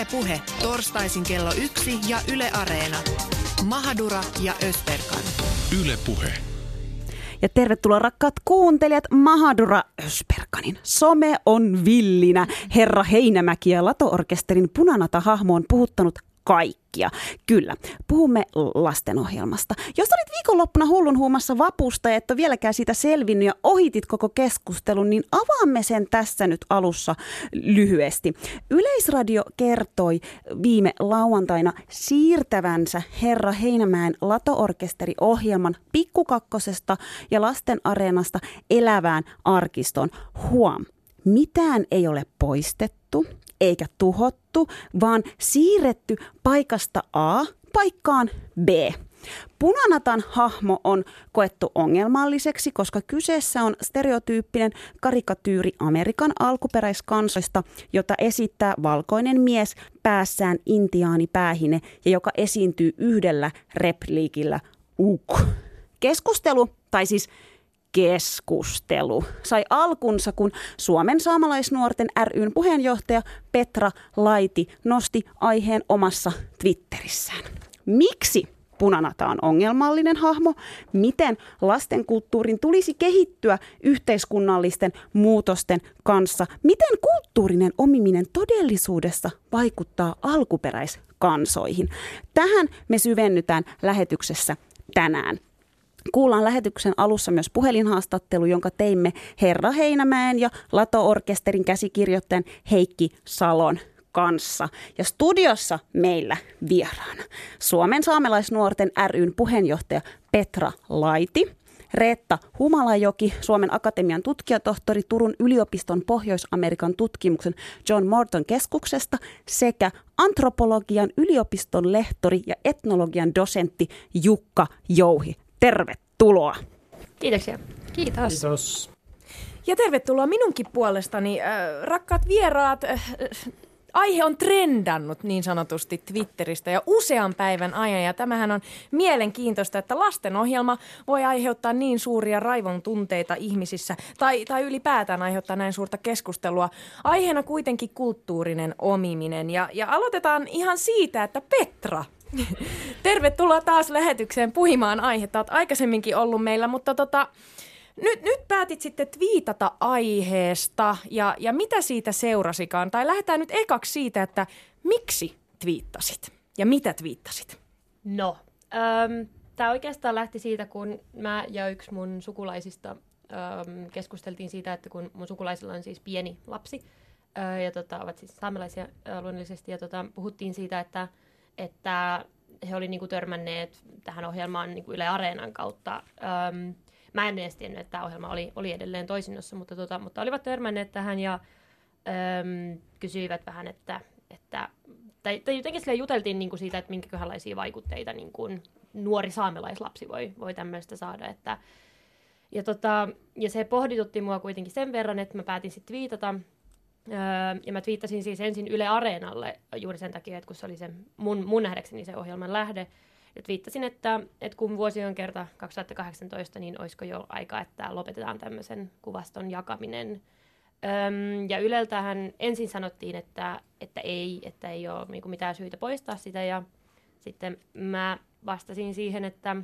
Yle Puhe, torstaisin kello yksi ja Yle Areena. Mahadura ja Ösperkan. Yle Puhe. Ja tervetuloa rakkaat kuuntelijat Mahadura Ösperkanin. Some on villinä. Herra Heinämäki ja Lato-orkesterin punanata hahmo on puhuttanut kaikkia. Kyllä, puhumme lastenohjelmasta. Jos olit viikonloppuna hullun huumassa vapusta ja et ole vieläkään siitä selvinnyt ja ohitit koko keskustelun, niin avaamme sen tässä nyt alussa lyhyesti. Yleisradio kertoi viime lauantaina siirtävänsä Herra Heinämäen Lato-orkesteri-ohjelman Pikkukakkosesta ja Lasten Areenasta elävään arkiston. Huom, mitään ei ole poistettu eikä tuhottu, vaan siirretty paikasta A paikkaan B. Punanatan hahmo on koettu ongelmalliseksi, koska kyseessä on stereotyyppinen karikatyyri Amerikan alkuperäiskansoista, jota esittää valkoinen mies päässään intiaanipäähine ja joka esiintyy yhdellä repliikillä uk. Keskustelu, tai siis keskustelu sai alkunsa, kun Suomen saamalaisnuorten ryn puheenjohtaja Petra Laiti nosti aiheen omassa Twitterissään. Miksi Punanata on ongelmallinen hahmo, miten lastenkulttuurin tulisi kehittyä yhteiskunnallisten muutosten kanssa, miten kulttuurinen omiminen todellisuudessa vaikuttaa alkuperäiskansoihin. Tähän me syvennytään lähetyksessä tänään. Kuullaan lähetyksen alussa myös puhelinhaastattelu, jonka teimme Herra Heinämäen ja Lato-orkesterin käsikirjoittajan Heikki Salon kanssa. Ja studiossa meillä vieraana Suomen saamelaisnuorten ryn puheenjohtaja Petra Laiti, Reetta Humalajoki, Suomen Akatemian tutkijatohtori Turun yliopiston Pohjois-Amerikan tutkimuksen John Morton keskuksesta sekä antropologian yliopiston lehtori ja etnologian dosentti Jukka Jouhi. Tervetuloa. Kiitoksia. Kiitos. Kiitos. Ja tervetuloa minunkin puolestani, äh, rakkaat vieraat. Äh, aihe on trendannut niin sanotusti Twitteristä jo usean päivän ajan ja tämähän on mielenkiintoista, että lastenohjelma voi aiheuttaa niin suuria raivon tunteita ihmisissä tai, tai ylipäätään aiheuttaa näin suurta keskustelua. Aiheena kuitenkin kulttuurinen omiminen ja, ja aloitetaan ihan siitä, että Petra, Tervetuloa taas lähetykseen puhimaan aihetta. Olet aikaisemminkin ollut meillä, mutta tota, nyt, nyt päätit sitten twiitata aiheesta ja, ja mitä siitä seurasikaan? Tai lähdetään nyt ekaksi siitä, että miksi twiittasit ja mitä twiittasit? No, tämä oikeastaan lähti siitä, kun mä ja yksi mun sukulaisista ähm, keskusteltiin siitä, että kun mun sukulaisilla on siis pieni lapsi, äh, ja tota, ovat siis saamelaisia äh, luonnollisesti, ja tota, puhuttiin siitä, että – että he olivat niin törmänneet tähän ohjelmaan niin Yle Areenan kautta. Öm, mä en edes tiennyt, että tämä ohjelma oli, oli edelleen toisinnossa, mutta, tota, mutta olivat törmänneet tähän ja öm, kysyivät vähän, että, että tai, tai jotenkin sille juteltiin niin siitä, että minkäköhänlaisia vaikutteita niin kuin nuori saamelaislapsi voi, voi tämmöistä saada. Että, ja, tota, ja se pohditutti mua kuitenkin sen verran, että mä päätin sitten viitata ja mä twiittasin siis ensin Yle Areenalle juuri sen takia, että kun se oli se mun, mun nähdäkseni se ohjelman lähde. Ja twiittasin, että, että kun vuosi on kerta 2018, niin olisiko jo aika, että lopetetaan tämmöisen kuvaston jakaminen. Öm, ja Yleltähän ensin sanottiin, että, että ei, että ei ole niin mitään syytä poistaa sitä. Ja sitten mä vastasin siihen, että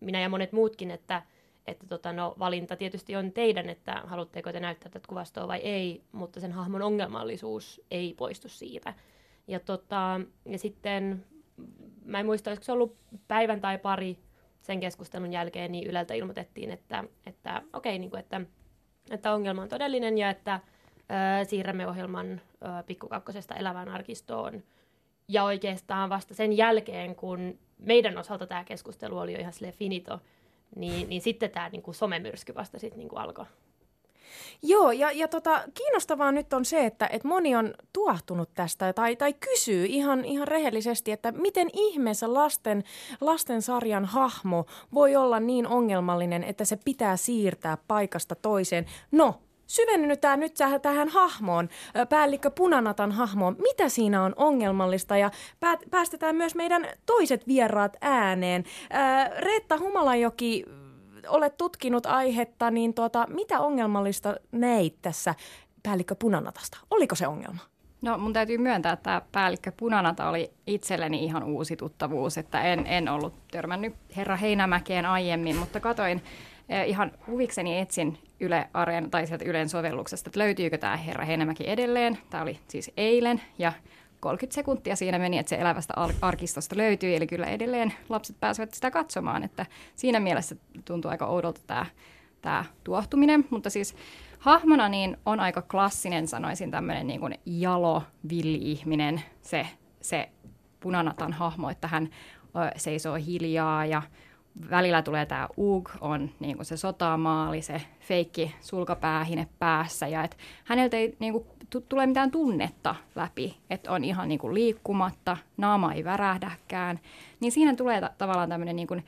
minä ja monet muutkin, että – että tota, no, valinta tietysti on teidän, että haluatteko te näyttää tätä kuvastoa vai ei, mutta sen hahmon ongelmallisuus ei poistu siitä. Ja, tota, ja sitten, mä en muista, olisiko se ollut päivän tai pari sen keskustelun jälkeen, niin Yleltä ilmoitettiin, että, että okei, niin kuin, että, että ongelma on todellinen ja että ö, siirrämme ohjelman ö, pikkukakkosesta elävään arkistoon. Ja oikeastaan vasta sen jälkeen, kun meidän osalta tämä keskustelu oli jo ihan finito, niin, niin sitten tämä niin kuin somemyrsky vasta sitten niin kuin alkoi. Joo, ja, ja tota, kiinnostavaa nyt on se, että, että moni on tuahtunut tästä tai, tai kysyy ihan, ihan rehellisesti, että miten ihmeessä lasten, lastensarjan hahmo voi olla niin ongelmallinen, että se pitää siirtää paikasta toiseen. No, syvennytään nyt tähän hahmoon, päällikkö Punanatan hahmoon. Mitä siinä on ongelmallista ja päästetään myös meidän toiset vieraat ääneen. Reetta Humalajoki, olet tutkinut aihetta, niin tuota, mitä ongelmallista neit tässä päällikkö Punanatasta? Oliko se ongelma? No mun täytyy myöntää, että tämä päällikkö Punanata oli itselleni ihan uusi tuttavuus, että en, en ollut törmännyt herra Heinämäkeen aiemmin, mutta katoin ihan huvikseni etsin Yle Areen tai sieltä Ylen sovelluksesta, että löytyykö tämä herra Heinämäki edelleen. Tämä oli siis eilen ja 30 sekuntia siinä meni, että se elävästä arkistosta löytyy, eli kyllä edelleen lapset pääsevät sitä katsomaan, että siinä mielessä tuntuu aika oudolta tämä, tämä tuohtuminen, mutta siis hahmona niin on aika klassinen, sanoisin tämmöinen niin kuin jalo, villi-ihminen, se, se punanatan hahmo, että hän seisoo hiljaa ja välillä tulee tämä Ug, on niin kuin se sotamaali, se feikki sulkapäähine päässä ja et häneltä ei niin kuin, t- tule mitään tunnetta läpi, että on ihan niin kuin liikkumatta, naama ei värähdäkään, niin siinä tulee ta- tavallaan tämmöinen niin kuin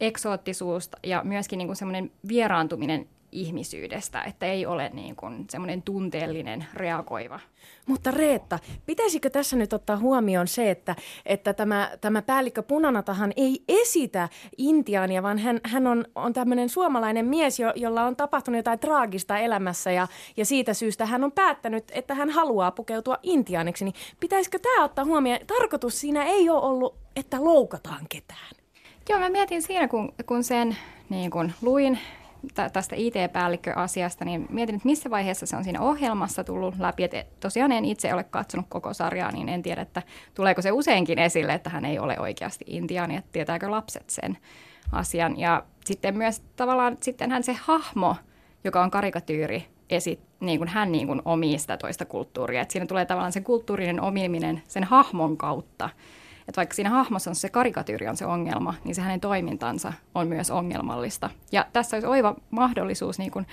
eksoottisuus ja myöskin niin kuin semmoinen vieraantuminen ihmisyydestä, että ei ole niin kuin semmoinen tunteellinen, reagoiva. Mutta Reetta, pitäisikö tässä nyt ottaa huomioon se, että, että tämä, tämä päällikkö Punanatahan ei esitä intiaania, vaan hän, hän on, on tämmöinen suomalainen mies, jo, jolla on tapahtunut jotain traagista elämässä ja, ja siitä syystä hän on päättänyt, että hän haluaa pukeutua intiaaniksi. Niin pitäisikö tämä ottaa huomioon? Tarkoitus siinä ei ole ollut, että loukataan ketään. Joo, mä mietin siinä, kun, kun sen niin kun luin tästä IT-päällikköasiasta, niin mietin, että missä vaiheessa se on siinä ohjelmassa tullut läpi. Että tosiaan en itse ole katsonut koko sarjaa, niin en tiedä, että tuleeko se useinkin esille, että hän ei ole oikeasti intiaani, että tietääkö lapset sen asian. Ja sitten myös tavallaan sittenhän se hahmo, joka on karikatyyri, esit, niin kuin hän niin kuin omii sitä toista kulttuuria. Että siinä tulee tavallaan se kulttuurinen omiminen sen hahmon kautta. Että vaikka siinä hahmossa on se karikatyyri on se ongelma, niin se hänen toimintansa on myös ongelmallista. Ja tässä olisi oiva mahdollisuus, niin kuin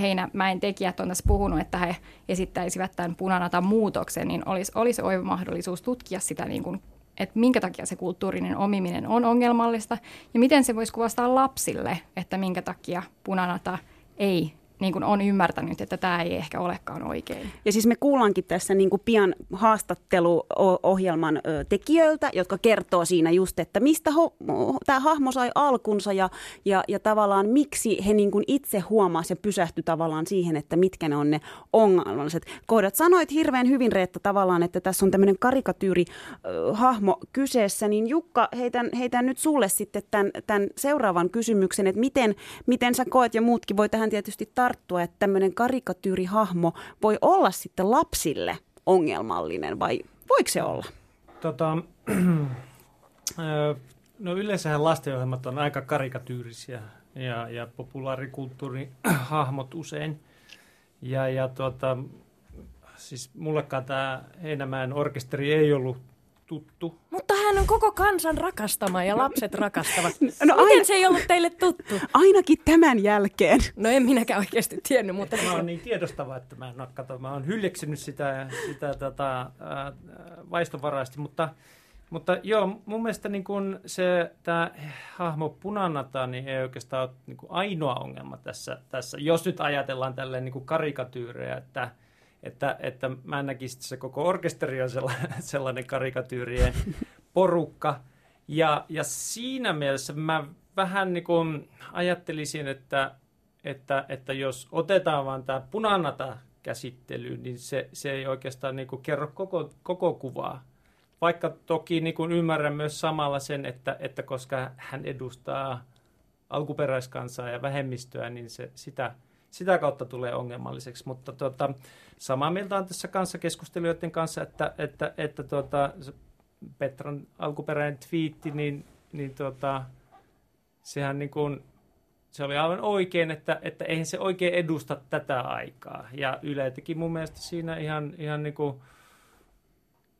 Heinämäen tekijät on tässä puhunut, että he esittäisivät tämän punanatan muutoksen, niin olisi, olisi oiva mahdollisuus tutkia sitä niin kuin että minkä takia se kulttuurinen omiminen on ongelmallista ja miten se voisi kuvastaa lapsille, että minkä takia punanata ei niin kuin on ymmärtänyt, että tämä ei ehkä olekaan oikein. Ja siis me kuullaankin tässä niin kuin pian haastatteluohjelman tekijöiltä, jotka kertoo siinä just, että mistä ho- tämä hahmo sai alkunsa ja, ja, ja tavallaan miksi he niin kuin itse huomasivat ja pysähtyi tavallaan siihen, että mitkä ne on ne ongelmalliset kohdat. Sanoit hirveän hyvin, Reetta, tavallaan, että tässä on tämmöinen karikatyyri hahmo kyseessä, niin Jukka, heitän, heitän nyt sulle sitten tämän, tämän seuraavan kysymyksen, että miten, miten sä koet ja muutkin voi tähän tietysti tarttua tarttua, että tämmöinen karikatyyrihahmo voi olla sitten lapsille ongelmallinen vai voiko se olla? Tota, no yleensähän lastenohjelmat on aika karikatyyrisiä ja, ja populaarikulttuurihahmot usein. Ja, ja tota, siis mullekaan tämä Heinämäen orkesteri ei ollut tuttu. Mutta hän on koko kansan rakastama ja lapset rakastavat. No, Miten aina, se ei ollut teille tuttu? Ainakin tämän jälkeen. No en minäkään oikeasti tiennyt. Mutta... Mä oon niin tiedostava, että mä en ole kato. Mä oon hyljeksynyt sitä, sitä tota, äh, vaistovaraisesti, mutta, mutta joo, mun mielestä niin kun se tämä hahmo punanata niin ei oikeastaan ole niin ainoa ongelma tässä, tässä, jos nyt ajatellaan tälleen niin karikatyyrejä, että – että, että mä näkisin, että se koko orkesteri on sellainen, sellainen karikatyyrien porukka. Ja, ja siinä mielessä mä vähän niin kuin ajattelisin, että, että, että jos otetaan vaan tämä punanata käsittely, niin se, se ei oikeastaan niin kuin kerro koko, koko kuvaa. Vaikka toki niin kuin ymmärrän myös samalla sen, että, että koska hän edustaa alkuperäiskansaa ja vähemmistöä, niin se, sitä, sitä kautta tulee ongelmalliseksi. Mutta tuota, samaa mieltä on tässä kanssa keskustelijoiden kanssa, että, että, että tuota, Petran alkuperäinen twiitti, niin, niin tuota, sehän niin kuin, se oli aivan oikein, että, että eihän se oikein edusta tätä aikaa. Ja Yle teki mun mielestä siinä ihan, ihan niin kuin,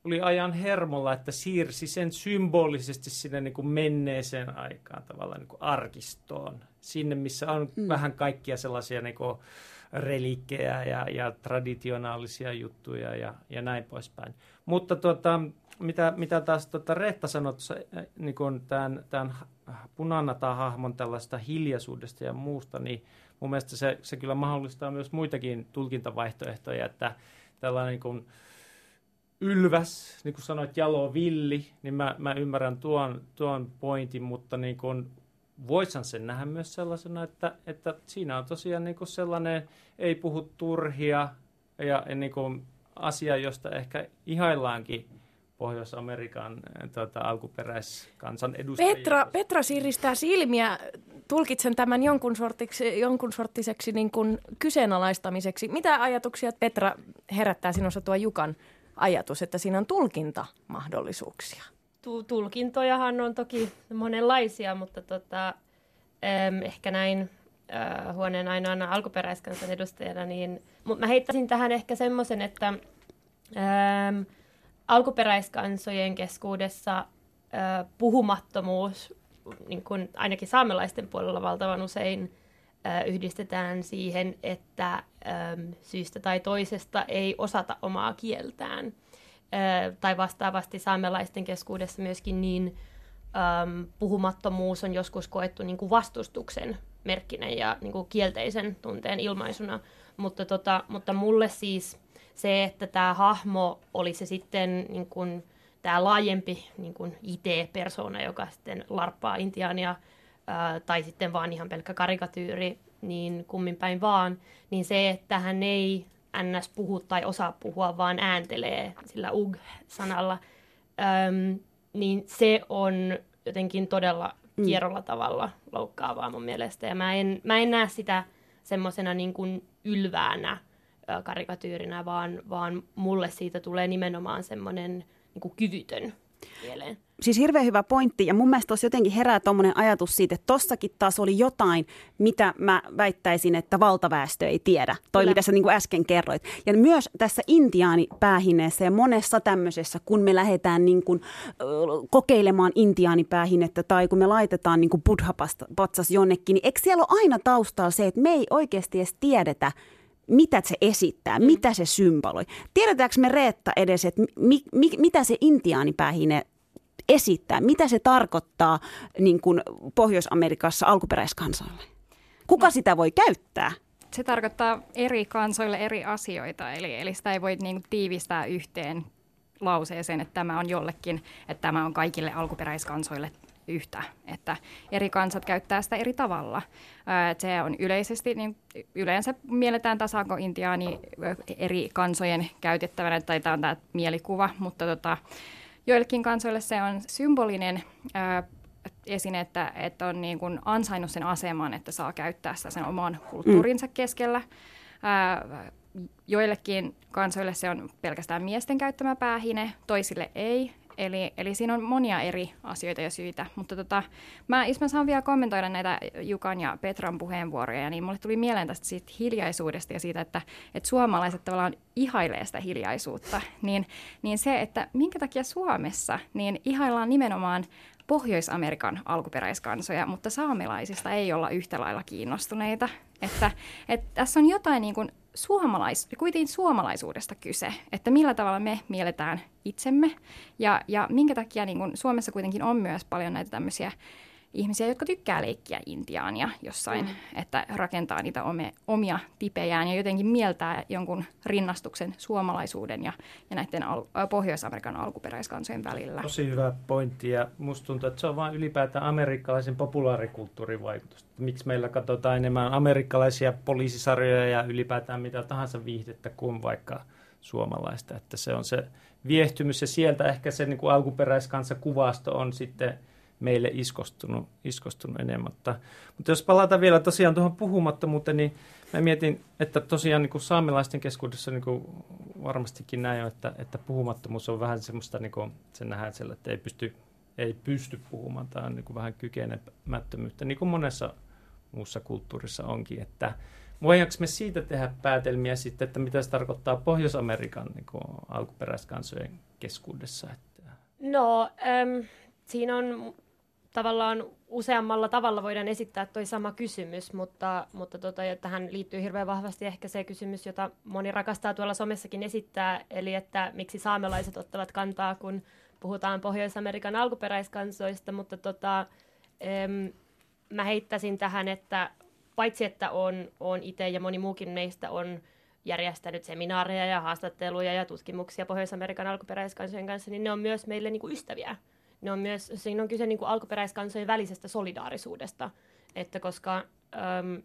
oli ajan hermolla, että siirsi sen symbolisesti sinne niin kuin menneeseen aikaan tavallaan niin kuin arkistoon. Sinne, missä on mm. vähän kaikkia sellaisia niin kuin, relikkejä ja, ja traditionaalisia juttuja ja, ja näin poispäin. Mutta tuota, mitä, mitä taas tuota Reetta sanoi tuossa, niin kuin tämän, tämän punanata-hahmon tällaista hiljaisuudesta ja muusta, niin mun mielestä se, se kyllä mahdollistaa myös muitakin tulkintavaihtoehtoja, että tällainen niin kuin ylväs, niin kuin sanoit, jalo villi, niin mä, mä ymmärrän tuon, tuon pointin, mutta niin kuin voisin sen nähdä myös sellaisena, että, että siinä on tosiaan niin kuin sellainen, ei puhu turhia ja, niin kuin asia, josta ehkä ihaillaankin Pohjois-Amerikan äh, tota, alkuperäiskansan edustajia. Petra, Petra siiristää silmiä. Tulkitsen tämän jonkun, sortiksi, jonkun sorttiseksi niin kuin kyseenalaistamiseksi. Mitä ajatuksia, Petra, herättää sinussa tuo Jukan ajatus, että siinä on tulkintamahdollisuuksia? tulkintojahan on toki monenlaisia, mutta tota, ehkä näin äh, huoneen ainoana alkuperäiskansan edustajana, niin mutta mä heittäisin tähän ehkä semmoisen, että ähm, alkuperäiskansojen keskuudessa äh, puhumattomuus, niin kuin ainakin saamelaisten puolella valtavan usein yhdistetään siihen, että syystä tai toisesta ei osata omaa kieltään tai vastaavasti saamelaisten keskuudessa myöskin niin puhumattomuus on joskus koettu niin kuin vastustuksen merkkinä ja niin kuin kielteisen tunteen ilmaisuna. Mutta, tota, mutta mulle siis se, että tämä hahmo oli se sitten niin kuin, tämä laajempi niin IT-persona, joka sitten larppaa intiaania, ää, tai sitten vaan ihan pelkkä karikatyyri, niin kummin päin vaan, niin se, että hän ei ns. puhu tai osaa puhua, vaan ääntelee sillä ug-sanalla, öm, niin se on jotenkin todella mm. kierrolla tavalla loukkaavaa mun mielestä. Ja mä en, mä en näe sitä semmoisena niin kuin ylväänä karikatyyrinä, vaan, vaan mulle siitä tulee nimenomaan semmoinen niin kuin kyvytön mieleen siis hirveän hyvä pointti ja mun mielestä tuossa jotenkin herää tuommoinen ajatus siitä, että tossakin taas oli jotain, mitä mä väittäisin, että valtaväestö ei tiedä. Toi, Kyllä. mitä sä niin kuin äsken kerroit. Ja myös tässä intiaanipäähineessä ja monessa tämmöisessä, kun me lähdetään niin kuin, kokeilemaan intiaanipäähinettä tai kun me laitetaan niin kuin buddha-patsas jonnekin, niin eikö siellä ole aina taustalla se, että me ei oikeasti edes tiedetä, mitä se esittää, mm. mitä se symboloi. Tiedetäänkö me Reetta edes, että mi, mi, mitä se intiaanipäähine esittää? Mitä se tarkoittaa niin kuin Pohjois-Amerikassa alkuperäiskansoille? Kuka no. sitä voi käyttää? Se tarkoittaa eri kansoille eri asioita, eli, eli sitä ei voi niin kuin, tiivistää yhteen lauseeseen, että tämä on jollekin, että tämä on kaikille alkuperäiskansoille yhtä, että eri kansat käyttää sitä eri tavalla. Se on yleisesti, niin yleensä mielletään tasaako intiaani eri kansojen käytettävänä, tai tämä on tämä mielikuva, mutta tota, joillekin kansoille se on symbolinen ää, esine, että, että on niin kuin ansainnut sen aseman, että saa käyttää sitä sen oman kulttuurinsa mm. keskellä. Ää, joillekin kansoille se on pelkästään miesten käyttämä päähine, toisille ei. Eli, eli siinä on monia eri asioita ja syitä. Mutta tota, mä, jos mä saan vielä kommentoida näitä Jukan ja Petran puheenvuoroja, niin mulle tuli mieleen tästä siitä hiljaisuudesta ja siitä, että, että suomalaiset tavallaan ihailee sitä hiljaisuutta. Niin, niin se, että minkä takia Suomessa niin ihaillaan nimenomaan Pohjois-Amerikan alkuperäiskansoja, mutta saamelaisista ei olla yhtä lailla kiinnostuneita. Että, että tässä on jotain niin kuin suomalais, kuitenkin suomalaisuudesta kyse, että millä tavalla me mielletään itsemme. Ja, ja minkä takia niin kun Suomessa kuitenkin on myös paljon näitä tämmöisiä ihmisiä, jotka tykkää leikkiä intiaania jossain, mm. että rakentaa niitä omia, omia tipejään ja jotenkin mieltää jonkun rinnastuksen suomalaisuuden ja, ja näiden al- Pohjois-Amerikan alkuperäiskansojen välillä. Tosi hyvä pointti ja musta tuntuu, että se on vain ylipäätään amerikkalaisen populaarikulttuurin vaikutus. Miksi meillä katsotaan enemmän amerikkalaisia poliisisarjoja ja ylipäätään mitä tahansa viihdettä kuin vaikka suomalaista. Että se on se viehtymys ja sieltä ehkä se niin kuin alkuperäiskansa kuvasto on sitten – meille iskostunut, iskostunut enemmän. Mutta, jos palataan vielä tosiaan tuohon puhumattomuuteen, niin mä mietin, että tosiaan niin kuin saamelaisten keskuudessa niin kuin varmastikin näin että, että puhumattomuus on vähän semmoista, niin kuin se nähdään siellä, että ei pysty, ei pysty puhumaan. Tämä on niin kuin vähän kykenemättömyyttä, niin kuin monessa muussa kulttuurissa onkin. Että voidaanko me siitä tehdä päätelmiä sitten, että mitä se tarkoittaa Pohjois-Amerikan niin kuin alkuperäiskansojen keskuudessa? Että... No, ähm, siinä on tavallaan useammalla tavalla voidaan esittää toi sama kysymys, mutta, mutta tota, ja tähän liittyy hirveän vahvasti ehkä se kysymys, jota moni rakastaa tuolla somessakin esittää, eli että miksi saamelaiset ottavat kantaa, kun puhutaan Pohjois-Amerikan alkuperäiskansoista, mutta tota, em, mä heittäisin tähän, että paitsi että on, on itse ja moni muukin meistä on järjestänyt seminaareja ja haastatteluja ja tutkimuksia Pohjois-Amerikan alkuperäiskansojen kanssa, niin ne on myös meille niin kuin ystäviä ne on myös, siinä on kyse niin kuin alkuperäiskansojen välisestä solidaarisuudesta, että koska äm,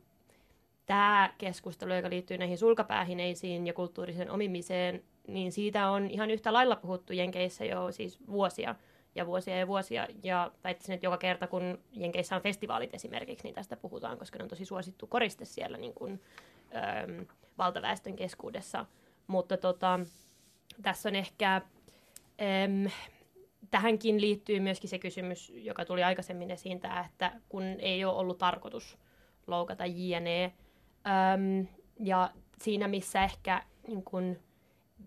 tämä keskustelu, joka liittyy näihin sulkapäähineisiin ja kulttuurisen omimiseen, niin siitä on ihan yhtä lailla puhuttu Jenkeissä jo siis vuosia ja vuosia ja vuosia. Ja väittäisin, että joka kerta kun Jenkeissä on festivaalit esimerkiksi, niin tästä puhutaan, koska ne on tosi suosittu koriste siellä niin kuin, äm, valtaväestön keskuudessa. Mutta tota, tässä on ehkä, äm, tähänkin liittyy myöskin se kysymys, joka tuli aikaisemmin esiin, tämä, että kun ei ole ollut tarkoitus loukata JNE, äm, ja siinä missä ehkä niin kun,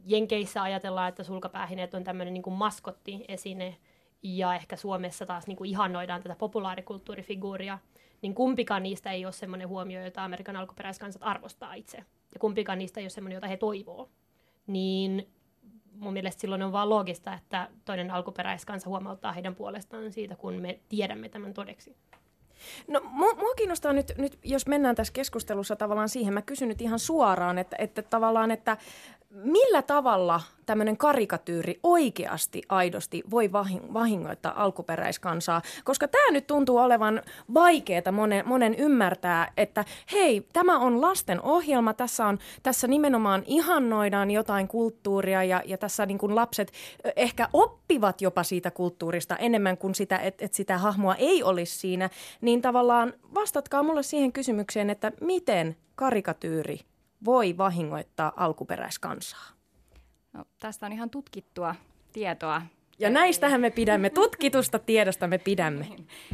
Jenkeissä ajatellaan, että sulkapäähineet on tämmöinen niin maskotti-esine, ja ehkä Suomessa taas niin kuin ihannoidaan tätä populaarikulttuurifiguuria, niin kumpikaan niistä ei ole semmoinen huomio, jota Amerikan alkuperäiskansat arvostaa itse. Ja kumpikaan niistä ei ole semmoinen, jota he toivoo. Niin mun mielestä silloin on vaan loogista, että toinen alkuperäiskansa huomauttaa heidän puolestaan siitä, kun me tiedämme tämän todeksi. No mua, kiinnostaa nyt, nyt, jos mennään tässä keskustelussa tavallaan siihen, mä kysyn nyt ihan suoraan, että, että tavallaan, että millä tavalla tämmöinen karikatyyri oikeasti aidosti voi vahingoittaa alkuperäiskansaa? Koska tämä nyt tuntuu olevan vaikeaa monen, monen ymmärtää, että hei, tämä on lasten ohjelma, tässä, on, tässä nimenomaan ihannoidaan jotain kulttuuria ja, ja tässä niin kuin lapset ehkä oppivat jopa siitä kulttuurista enemmän kuin sitä, että, että sitä hahmoa ei olisi siinä. Niin tavallaan vastatkaa mulle siihen kysymykseen, että miten karikatyyri voi vahingoittaa alkuperäiskansaa? No, tästä on ihan tutkittua tietoa. Ja näistähän me pidämme, tutkitusta tiedosta me pidämme.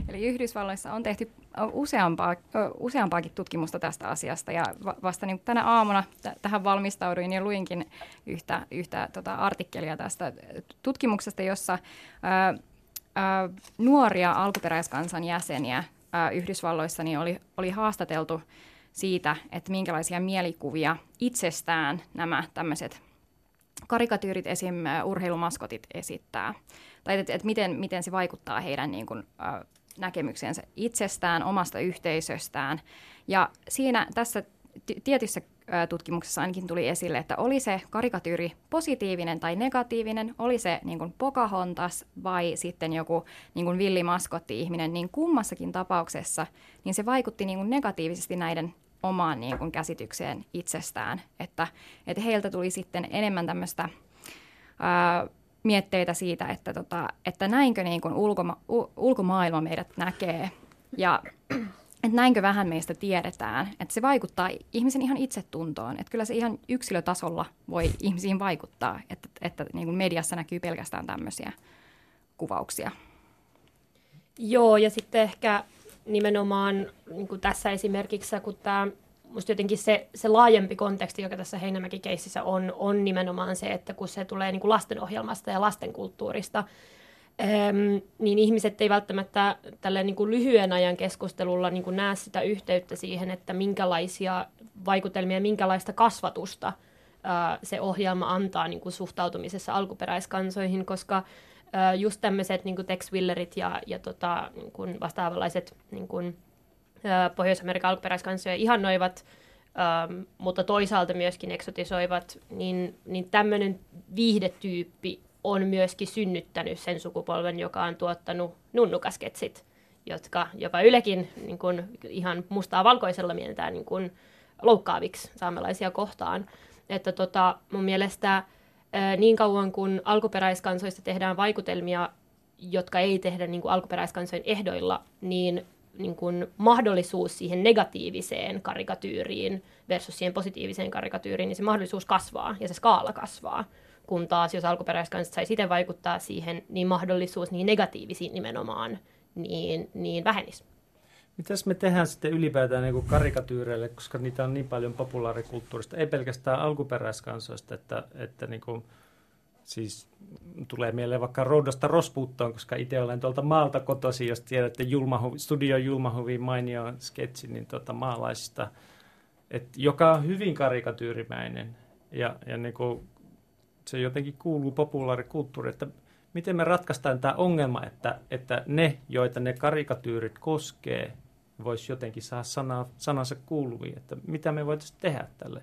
Eli Yhdysvalloissa on tehty useampaa, useampaakin tutkimusta tästä asiasta ja vasta niin tänä aamuna t- tähän valmistauduin ja luinkin yhtä, yhtä tota artikkelia tästä tutkimuksesta, jossa ää, ää, nuoria alkuperäiskansan jäseniä ää, Yhdysvalloissa niin oli, oli haastateltu siitä, että minkälaisia mielikuvia itsestään nämä tämmöiset karikatyyrit, esim. urheilumaskotit esittää. Tai että et miten, miten se vaikuttaa heidän niin kuin, äh, näkemyksensä itsestään, omasta yhteisöstään. Ja siinä tässä t- tietyssä tutkimuksessa ainakin tuli esille, että oli se karikatyyri positiivinen tai negatiivinen, oli se niin kuin Pocahontas vai sitten joku niin kuin villimaskotti-ihminen, niin kummassakin tapauksessa niin se vaikutti niin kuin negatiivisesti näiden omaan niin kuin käsitykseen itsestään, että, että heiltä tuli sitten enemmän tämmöistä ää, mietteitä siitä, että, tota, että näinkö niin kuin ulkoma, u, ulkomaailma meidät näkee ja että näinkö vähän meistä tiedetään, että se vaikuttaa ihmisen ihan itsetuntoon, että kyllä se ihan yksilötasolla voi ihmisiin vaikuttaa, että, että niin kuin mediassa näkyy pelkästään tämmöisiä kuvauksia. Joo, ja sitten ehkä nimenomaan niin tässä esimerkiksi, kun tämä musta jotenkin se, se laajempi konteksti, joka tässä Heinämäki-keississä on, on nimenomaan se, että kun se tulee niin kuin lastenohjelmasta ja lastenkulttuurista, äm, niin ihmiset ei välttämättä tällä niin kuin lyhyen ajan keskustelulla niin kuin näe sitä yhteyttä siihen, että minkälaisia vaikutelmia, minkälaista kasvatusta ää, se ohjelma antaa niin kuin suhtautumisessa alkuperäiskansoihin, koska just tämmöiset niin Tex Willerit ja, ja tota, niin kuin vastaavanlaiset niin kuin, Pohjois-Amerikan alkuperäiskansoja ihannoivat, mutta toisaalta myöskin eksotisoivat, niin, niin tämmöinen viihdetyyppi on myöskin synnyttänyt sen sukupolven, joka on tuottanut nunnukasketsit, jotka jopa Ylekin niin kuin, ihan mustaa valkoisella mieltään niin kuin, loukkaaviksi saamelaisia kohtaan. Että tota, mun mielestä niin kauan kun alkuperäiskansoista tehdään vaikutelmia, jotka ei tehdä niin kuin alkuperäiskansojen ehdoilla, niin, niin kuin mahdollisuus siihen negatiiviseen karikatyyriin versus siihen positiiviseen karikatyyriin, niin se mahdollisuus kasvaa ja se skaala kasvaa. Kun taas, jos alkuperäiskansat saisi itse vaikuttaa siihen, niin mahdollisuus niin negatiivisiin nimenomaan niin, niin vähenisi. Mitäs me tehdään sitten ylipäätään niin karikatyyreille, koska niitä on niin paljon populaarikulttuurista, ei pelkästään alkuperäiskansoista, että, että niin kuin, siis tulee mieleen vaikka Roudosta Rospuuttoon, koska itse olen tuolta maalta kotosi, jos tiedätte Julmahuvi, Studio Julmahuvin mainio sketsi, niin tuota maalaisista, et, joka on hyvin karikatyyrimäinen ja, ja niin kuin, se jotenkin kuuluu populaarikulttuuriin, että miten me ratkaistaan tämä ongelma, että, että ne, joita ne karikatyyrit koskee, voisi jotenkin saada sana, sanansa kuuluviin, että mitä me voitaisiin tehdä tälle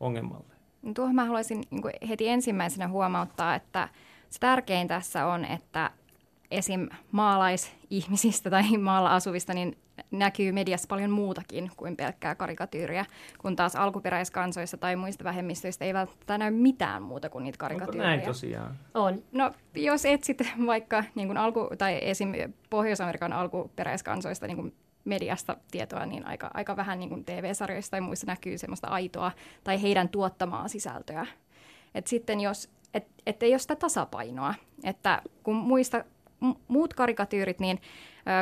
ongelmalle. No tuohon mä haluaisin niin heti ensimmäisenä huomauttaa, että se tärkein tässä on, että esim. maalaisihmisistä tai maalla asuvista, niin näkyy mediassa paljon muutakin kuin pelkkää karikatyyriä, kun taas alkuperäiskansoissa tai muista vähemmistöistä ei välttämättä näy mitään muuta kuin niitä karikatyyriä. Onko näin tosiaan? On. No, jos etsit vaikka niin kuin alku, tai esim. Pohjois-Amerikan alkuperäiskansoista niin kuin mediasta tietoa, niin aika, aika vähän niin kuin TV-sarjoista tai muissa näkyy semmoista aitoa tai heidän tuottamaa sisältöä. Et sitten jos, et, et ei ole sitä tasapainoa, että kun muista muut karikatyyrit, niin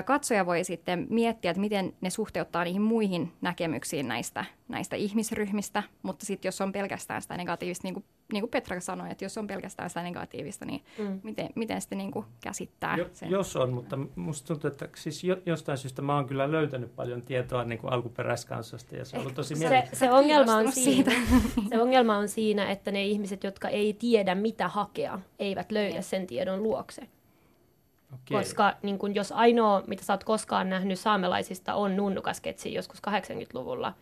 katsoja voi sitten miettiä, että miten ne suhteuttaa niihin muihin näkemyksiin näistä, näistä ihmisryhmistä, mutta sitten jos on pelkästään sitä negatiivista, niin niin kuin Petra sanoi, että jos on pelkästään sitä negatiivista, niin mm. miten, miten sitten niin kuin käsittää jo, sen? Jos on, mutta musta tuntuu, että siis jo, jostain syystä mä oon kyllä löytänyt paljon tietoa niin kuin alkuperäiskansasta ja se on ollut tosi se, se, ongelma on siinä, se ongelma on siinä, että ne ihmiset, jotka ei tiedä mitä hakea, eivät löydä sen tiedon luokse. Okay. Koska niin kun, jos ainoa, mitä sä oot koskaan nähnyt saamelaisista, on nunnukasketsi joskus 80-luvulla,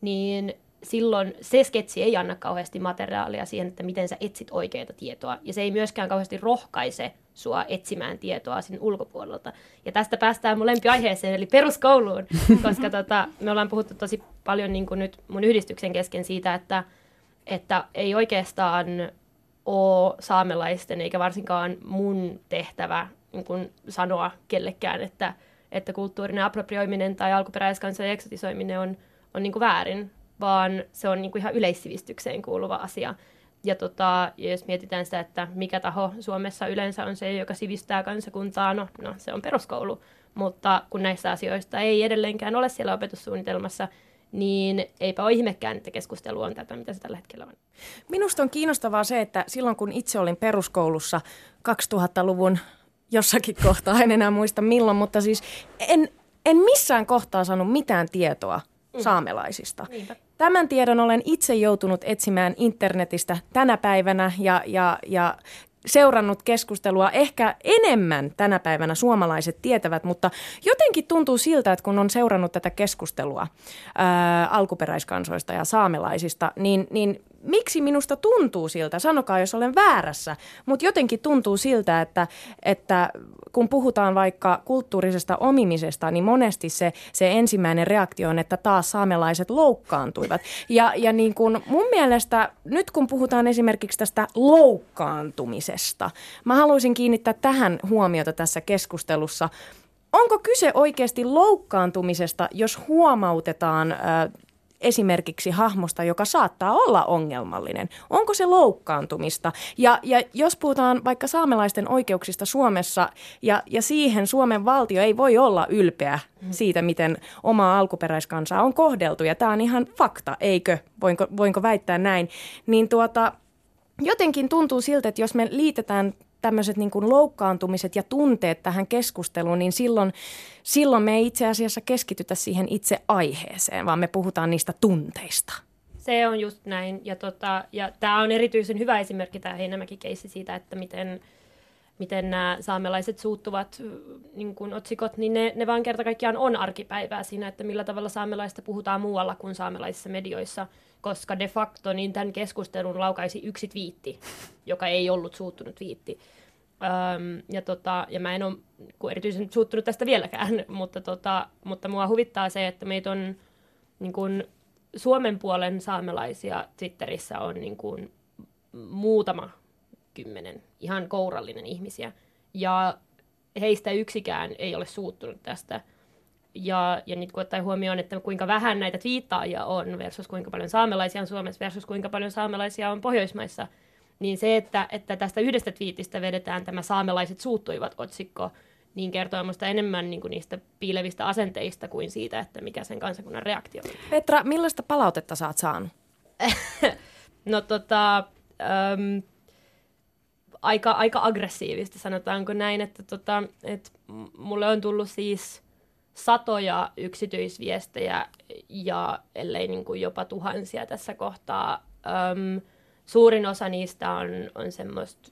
niin silloin se sketsi ei anna kauheasti materiaalia siihen, että miten sä etsit oikeaa tietoa. Ja se ei myöskään kauheasti rohkaise sua etsimään tietoa sinne ulkopuolelta. Ja tästä päästään mun lempiaiheeseen, eli peruskouluun, koska tota, me ollaan puhuttu tosi paljon niin kuin nyt mun yhdistyksen kesken siitä, että, että ei oikeastaan ole saamelaisten eikä varsinkaan mun tehtävä niin kuin sanoa kellekään, että, että kulttuurinen approprioiminen tai alkuperäiskansan eksotisoiminen on, on niin kuin väärin, vaan se on niin kuin ihan yleissivistykseen kuuluva asia. Ja, tota, jos mietitään sitä, että mikä taho Suomessa yleensä on se, joka sivistää kansakuntaa, no, no se on peruskoulu. Mutta kun näistä asioista ei edelleenkään ole siellä opetussuunnitelmassa, niin eipä ole ihmekään, että keskustelu on tätä, mitä se tällä hetkellä on. Minusta on kiinnostavaa se, että silloin kun itse olin peruskoulussa 2000-luvun jossakin kohtaa, en enää muista milloin, mutta siis en, en missään kohtaa saanut mitään tietoa mm. saamelaisista. Niinpä. Tämän tiedon olen itse joutunut etsimään internetistä tänä päivänä ja, ja, ja seurannut keskustelua. Ehkä enemmän tänä päivänä suomalaiset tietävät, mutta jotenkin tuntuu siltä, että kun on seurannut tätä keskustelua ää, alkuperäiskansoista ja saamelaisista, niin, niin miksi minusta tuntuu siltä, sanokaa jos olen väärässä, mutta jotenkin tuntuu siltä, että, että kun puhutaan vaikka kulttuurisesta omimisesta, niin monesti se, se ensimmäinen reaktio on, että taas saamelaiset loukkaantuivat. Ja, ja niin kuin mun mielestä nyt kun puhutaan esimerkiksi tästä loukkaantumisesta, mä haluaisin kiinnittää tähän huomiota tässä keskustelussa. Onko kyse oikeasti loukkaantumisesta, jos huomautetaan äh, esimerkiksi hahmosta, joka saattaa olla ongelmallinen? Onko se loukkaantumista? Ja, ja jos puhutaan vaikka saamelaisten oikeuksista Suomessa ja, ja siihen Suomen valtio ei voi olla ylpeä siitä, miten omaa alkuperäiskansaa on kohdeltu, ja tämä on ihan fakta, eikö? Voinko, voinko väittää näin? Niin tuota, jotenkin tuntuu siltä, että jos me liitetään tämmöiset niin kuin loukkaantumiset ja tunteet tähän keskusteluun, niin silloin, silloin me ei itse asiassa keskitytä siihen itse aiheeseen, vaan me puhutaan niistä tunteista. Se on just näin. Ja, tota, ja tämä on erityisen hyvä esimerkki, tämä Heinämäki-keissi siitä, että miten, miten nämä saamelaiset suuttuvat niin kuin otsikot, niin ne, ne vaan kerta kaikkiaan on arkipäivää siinä, että millä tavalla saamelaista puhutaan muualla kuin saamelaisissa medioissa – koska de facto niin tämän keskustelun laukaisi yksi twiitti, joka ei ollut suuttunut twiitti. Öm, ja, tota, ja mä en ole erityisen suuttunut tästä vieläkään, mutta, tota, mutta mua huvittaa se, että meitä on niin kun, Suomen puolen saamelaisia Twitterissä on niin kun, muutama kymmenen, ihan kourallinen ihmisiä. Ja heistä yksikään ei ole suuttunut tästä ja, ja nyt kun ottaa huomioon, että kuinka vähän näitä twiittaajia on versus kuinka paljon saamelaisia on Suomessa versus kuinka paljon saamelaisia on Pohjoismaissa, niin se, että, että tästä yhdestä twiitistä vedetään tämä saamelaiset suuttuivat otsikko, niin kertoo minusta enemmän niin kuin niistä piilevistä asenteista kuin siitä, että mikä sen kansakunnan reaktio on. Petra, millaista palautetta sä oot saanut? no tota, äm, aika, aika aggressiivista sanotaanko näin, että tota, et mulle on tullut siis satoja yksityisviestejä ja ellei niin kuin jopa tuhansia tässä kohtaa. Öm, suurin osa niistä on, on semmoista,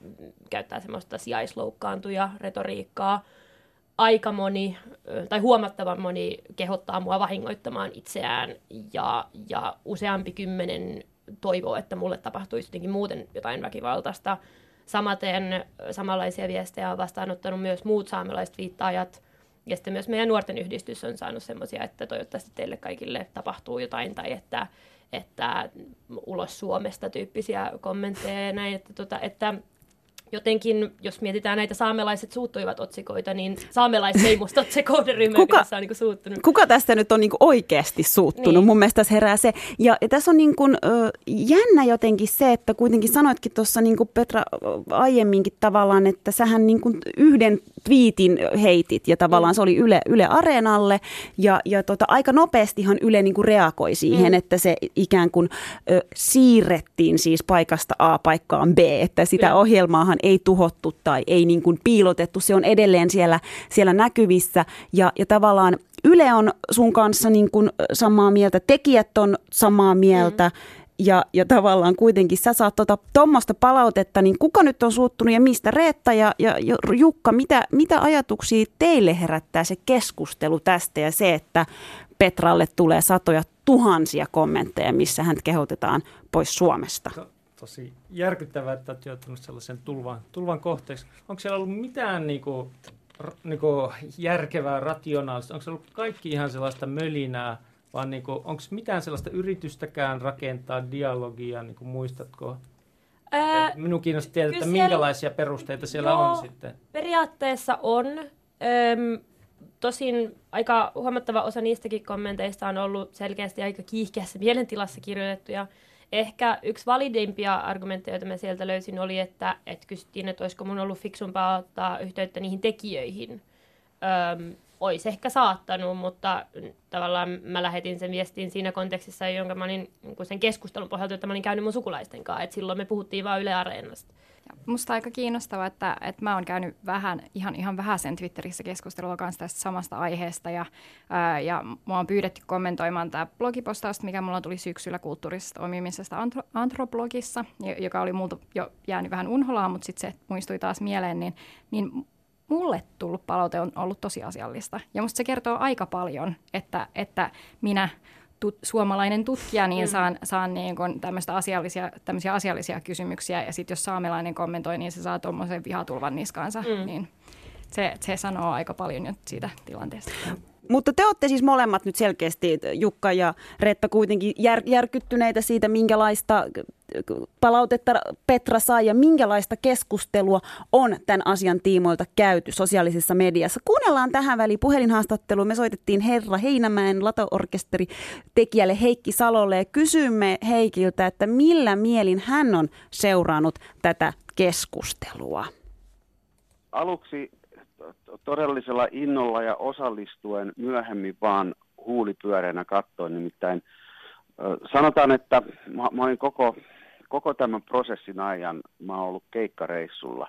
käyttää semmoista sijaisloukkaantuja retoriikkaa. Aika moni, tai huomattavan moni kehottaa mua vahingoittamaan itseään ja, ja useampi kymmenen toivoo, että mulle tapahtuisi jotenkin muuten jotain väkivaltaista. Samaten samanlaisia viestejä on vastaanottanut myös muut saamelaiset viittaajat – ja sitten myös meidän nuorten yhdistys on saanut semmoisia, että toivottavasti teille kaikille tapahtuu jotain tai että, että ulos Suomesta tyyppisiä kommentteja ja näin, että, tota, että jotenkin, jos mietitään näitä saamelaiset suuttuivat otsikoita, niin saamelaiseimmustot se kohderyhmä, kuka, tässä on niin suuttunut. Kuka tästä nyt on niin oikeasti suuttunut? Niin. Mun mielestä tässä herää se. Ja, ja tässä on niin kuin, ö, jännä jotenkin se, että kuitenkin sanoitkin tuossa niin Petra aiemminkin tavallaan, että sähän niin kuin yhden twiitin heitit ja tavallaan mm. se oli Yle, Yle Areenalle ja, ja tota, aika nopeastihan Yle niin kuin reagoi siihen, mm. että se ikään kuin ö, siirrettiin siis paikasta A paikkaan B, että sitä mm. ohjelmaahan ei tuhottu tai ei niin kuin piilotettu, se on edelleen siellä, siellä näkyvissä ja, ja tavallaan Yle on sun kanssa niin kuin samaa mieltä, tekijät on samaa mieltä, mm ja, ja tavallaan kuitenkin sä saat tuommoista tota, palautetta, niin kuka nyt on suuttunut ja mistä? Reetta ja, ja Jukka, mitä, mitä ajatuksia teille herättää se keskustelu tästä ja se, että Petralle tulee satoja tuhansia kommentteja, missä hän kehotetaan pois Suomesta? tosi järkyttävää, että olet joutunut sellaisen tulvan, tulvan kohteeksi. Onko siellä ollut mitään niinku, niinku järkevää, rationaalista? Onko se ollut kaikki ihan sellaista mölinää, vaan niinku, onko mitään sellaista yritystäkään rakentaa dialogia, niinku, muistatko? Ää, Minun kiinnostaa tietää, että siellä, minkälaisia perusteita siellä joo, on sitten. Periaatteessa on. Öm, tosin aika huomattava osa niistäkin kommenteista on ollut selkeästi aika kiihkeässä mielentilassa kirjoitettuja. Ehkä yksi valideimpia argumentteja, joita mä sieltä löysin, oli, että, että kysyttiin, että olisiko mun ollut fiksumpaa ottaa yhteyttä niihin tekijöihin. Öm, olisi ehkä saattanut, mutta tavallaan mä lähetin sen viestin siinä kontekstissa, jonka mä olin niin sen keskustelun pohjalta, että mä olin käynyt mun sukulaisten kanssa. Et silloin me puhuttiin vain Yle Areenasta. Musta aika kiinnostavaa, että, että mä oon käynyt vähän, ihan, ihan vähän sen Twitterissä keskustelua kanssa tästä samasta aiheesta ja, ää, ja mua on pyydetty kommentoimaan tämä blogipostausta, mikä mulla tuli syksyllä kulttuurisesta omimisesta antro, antroblogissa, joka oli multa jo jäänyt vähän unholaan, mutta sitten se muistui taas mieleen, niin, niin mulle tullut palaute on ollut tosi asiallista. Ja musta se kertoo aika paljon, että, että minä tut, suomalainen tutkija, niin mm. saan, saan niin kun asiallisia, tämmöisiä asiallisia kysymyksiä. Ja sitten jos saamelainen kommentoi, niin se saa tuommoisen vihatulvan niskaansa. Mm. Niin se, se sanoo aika paljon nyt siitä tilanteesta. Mutta te olette siis molemmat nyt selkeästi, Jukka ja Retta, kuitenkin jär, järkyttyneitä siitä, minkälaista palautetta Petra saa ja minkälaista keskustelua on tämän asian tiimoilta käyty sosiaalisessa mediassa. Kuunnellaan tähän väliin puhelinhaastatteluun. Me soitettiin Herra Heinämäen lato-orkesteri tekijälle Heikki Salolle ja kysymme Heikiltä, että millä mielin hän on seurannut tätä keskustelua. Aluksi todellisella innolla ja osallistuen myöhemmin vaan huulipyöreänä katsoin. Nimittäin sanotaan, että mä, mä olin koko, koko tämän prosessin ajan, mä oon ollut keikkareissulla.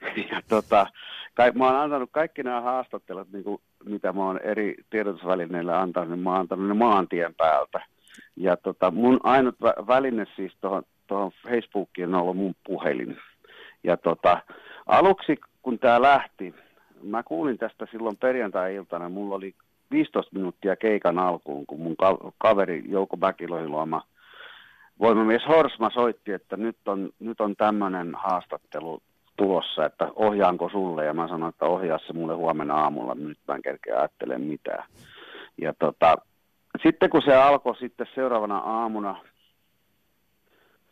Ja tota, kai, mä oon antanut kaikki nämä haastattelut, niin kuin, mitä mä oon eri tiedotusvälineille antanut, niin mä oon antanut ne maantien päältä. Ja tota, mun ainut vä- väline siis tuohon Facebookiin on ollut mun puhelin. Ja tota, aluksi kun tämä lähti, mä kuulin tästä silloin perjantai-iltana, mulla oli 15 minuuttia keikan alkuun, kun mun kaveri Jouko Mäkilohiluoma voimamies Horsma soitti, että nyt on, nyt on tämmöinen haastattelu tulossa, että ohjaanko sulle, ja mä sanoin, että ohjaa se mulle huomenna aamulla, nyt mä en kerkeä ajattele mitään. Ja tota, sitten kun se alkoi sitten seuraavana aamuna,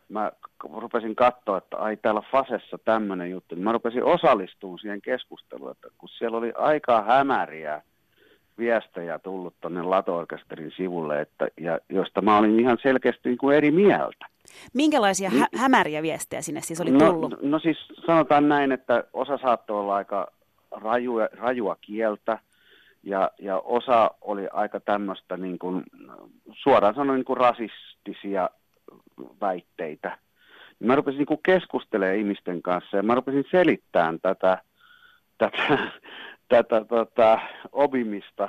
mä rupesin katsoa, että ai täällä Fasessa tämmöinen juttu, niin mä rupesin osallistumaan siihen keskusteluun, että kun siellä oli aika hämäriä viestejä tullut tuonne Lato-orkesterin sivulle, että, ja josta mä olin ihan selkeästi niin kuin eri mieltä. Minkälaisia hä- niin- hämäriä viestejä sinne siis oli no, tullut? No, no siis sanotaan näin, että osa saattoi olla aika rajua, rajua kieltä, ja, ja osa oli aika tämmöistä niin kuin, suoraan sanoen niin kuin rasistisia väitteitä. Mä rupesin niin keskustelemaan ihmisten kanssa ja mä rupesin selittämään tätä, tätä, tätä tota, obimista.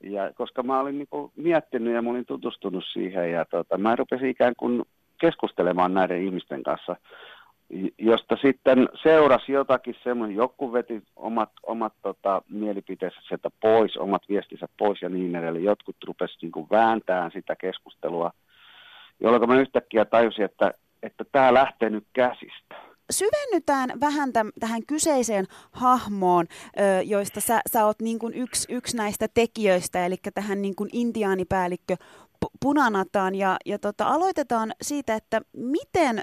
Ja, koska mä olin niin kuin miettinyt ja mä olin tutustunut siihen ja tota, mä rupesin ikään kuin keskustelemaan näiden ihmisten kanssa, josta sitten seurasi jotakin semmoinen, joku veti omat, omat tota, mielipiteensä sieltä pois, omat viestinsä pois ja niin edelleen. Jotkut rupesivat niin vääntämään sitä keskustelua – jolloin mä yhtäkkiä tajusin, että, että tämä lähtee nyt käsistä. syvennytään vähän täm, tähän kyseiseen hahmoon, ö, joista sä, sä oot niin kuin yksi, yksi näistä tekijöistä, eli tähän niin kuin intiaanipäällikkö Punanataan. Ja, ja tota, aloitetaan siitä, että miten,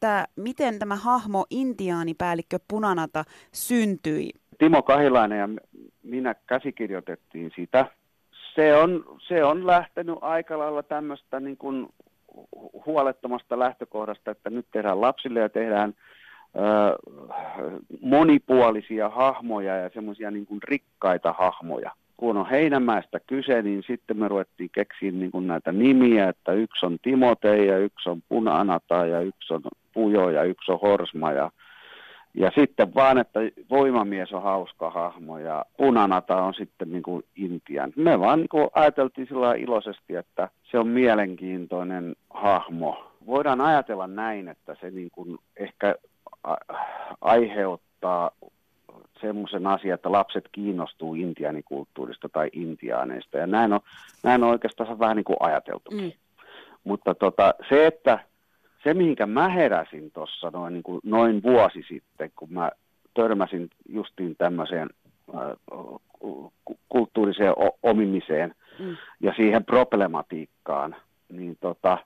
tää, miten tämä hahmo intiaanipäällikkö Punanata syntyi? Timo Kahilainen ja minä käsikirjoitettiin sitä. Se on, se on lähtenyt aika lailla tämmöistä niin kuin huolettomasta lähtökohdasta, että nyt tehdään lapsille ja tehdään monipuolisia hahmoja ja semmoisia niin kuin rikkaita hahmoja. Kun on Heinämäestä kyse, niin sitten me ruvettiin keksiä niin kuin näitä nimiä, että yksi on Timote ja yksi on Punanata ja yksi on Pujo ja yksi on Horsma ja ja sitten vaan, että voimamies on hauska hahmo ja punanata on sitten niin kuin Intian. Me vaan niin kuin ajateltiin sillä iloisesti, että se on mielenkiintoinen hahmo. Voidaan ajatella näin, että se niin kuin ehkä aiheuttaa semmoisen asian, että lapset kiinnostuu intiaanikulttuurista tai intiaaneista. Ja näin on, näin on oikeastaan vähän niin kuin ajateltukin. Mm. Mutta tota, se, että se, mihinkä mä heräsin tuossa noin, niin kuin, noin vuosi sitten, kun mä törmäsin justiin tämmöiseen kulttuuriseen omimiseen mm. ja siihen problematiikkaan, niin tota,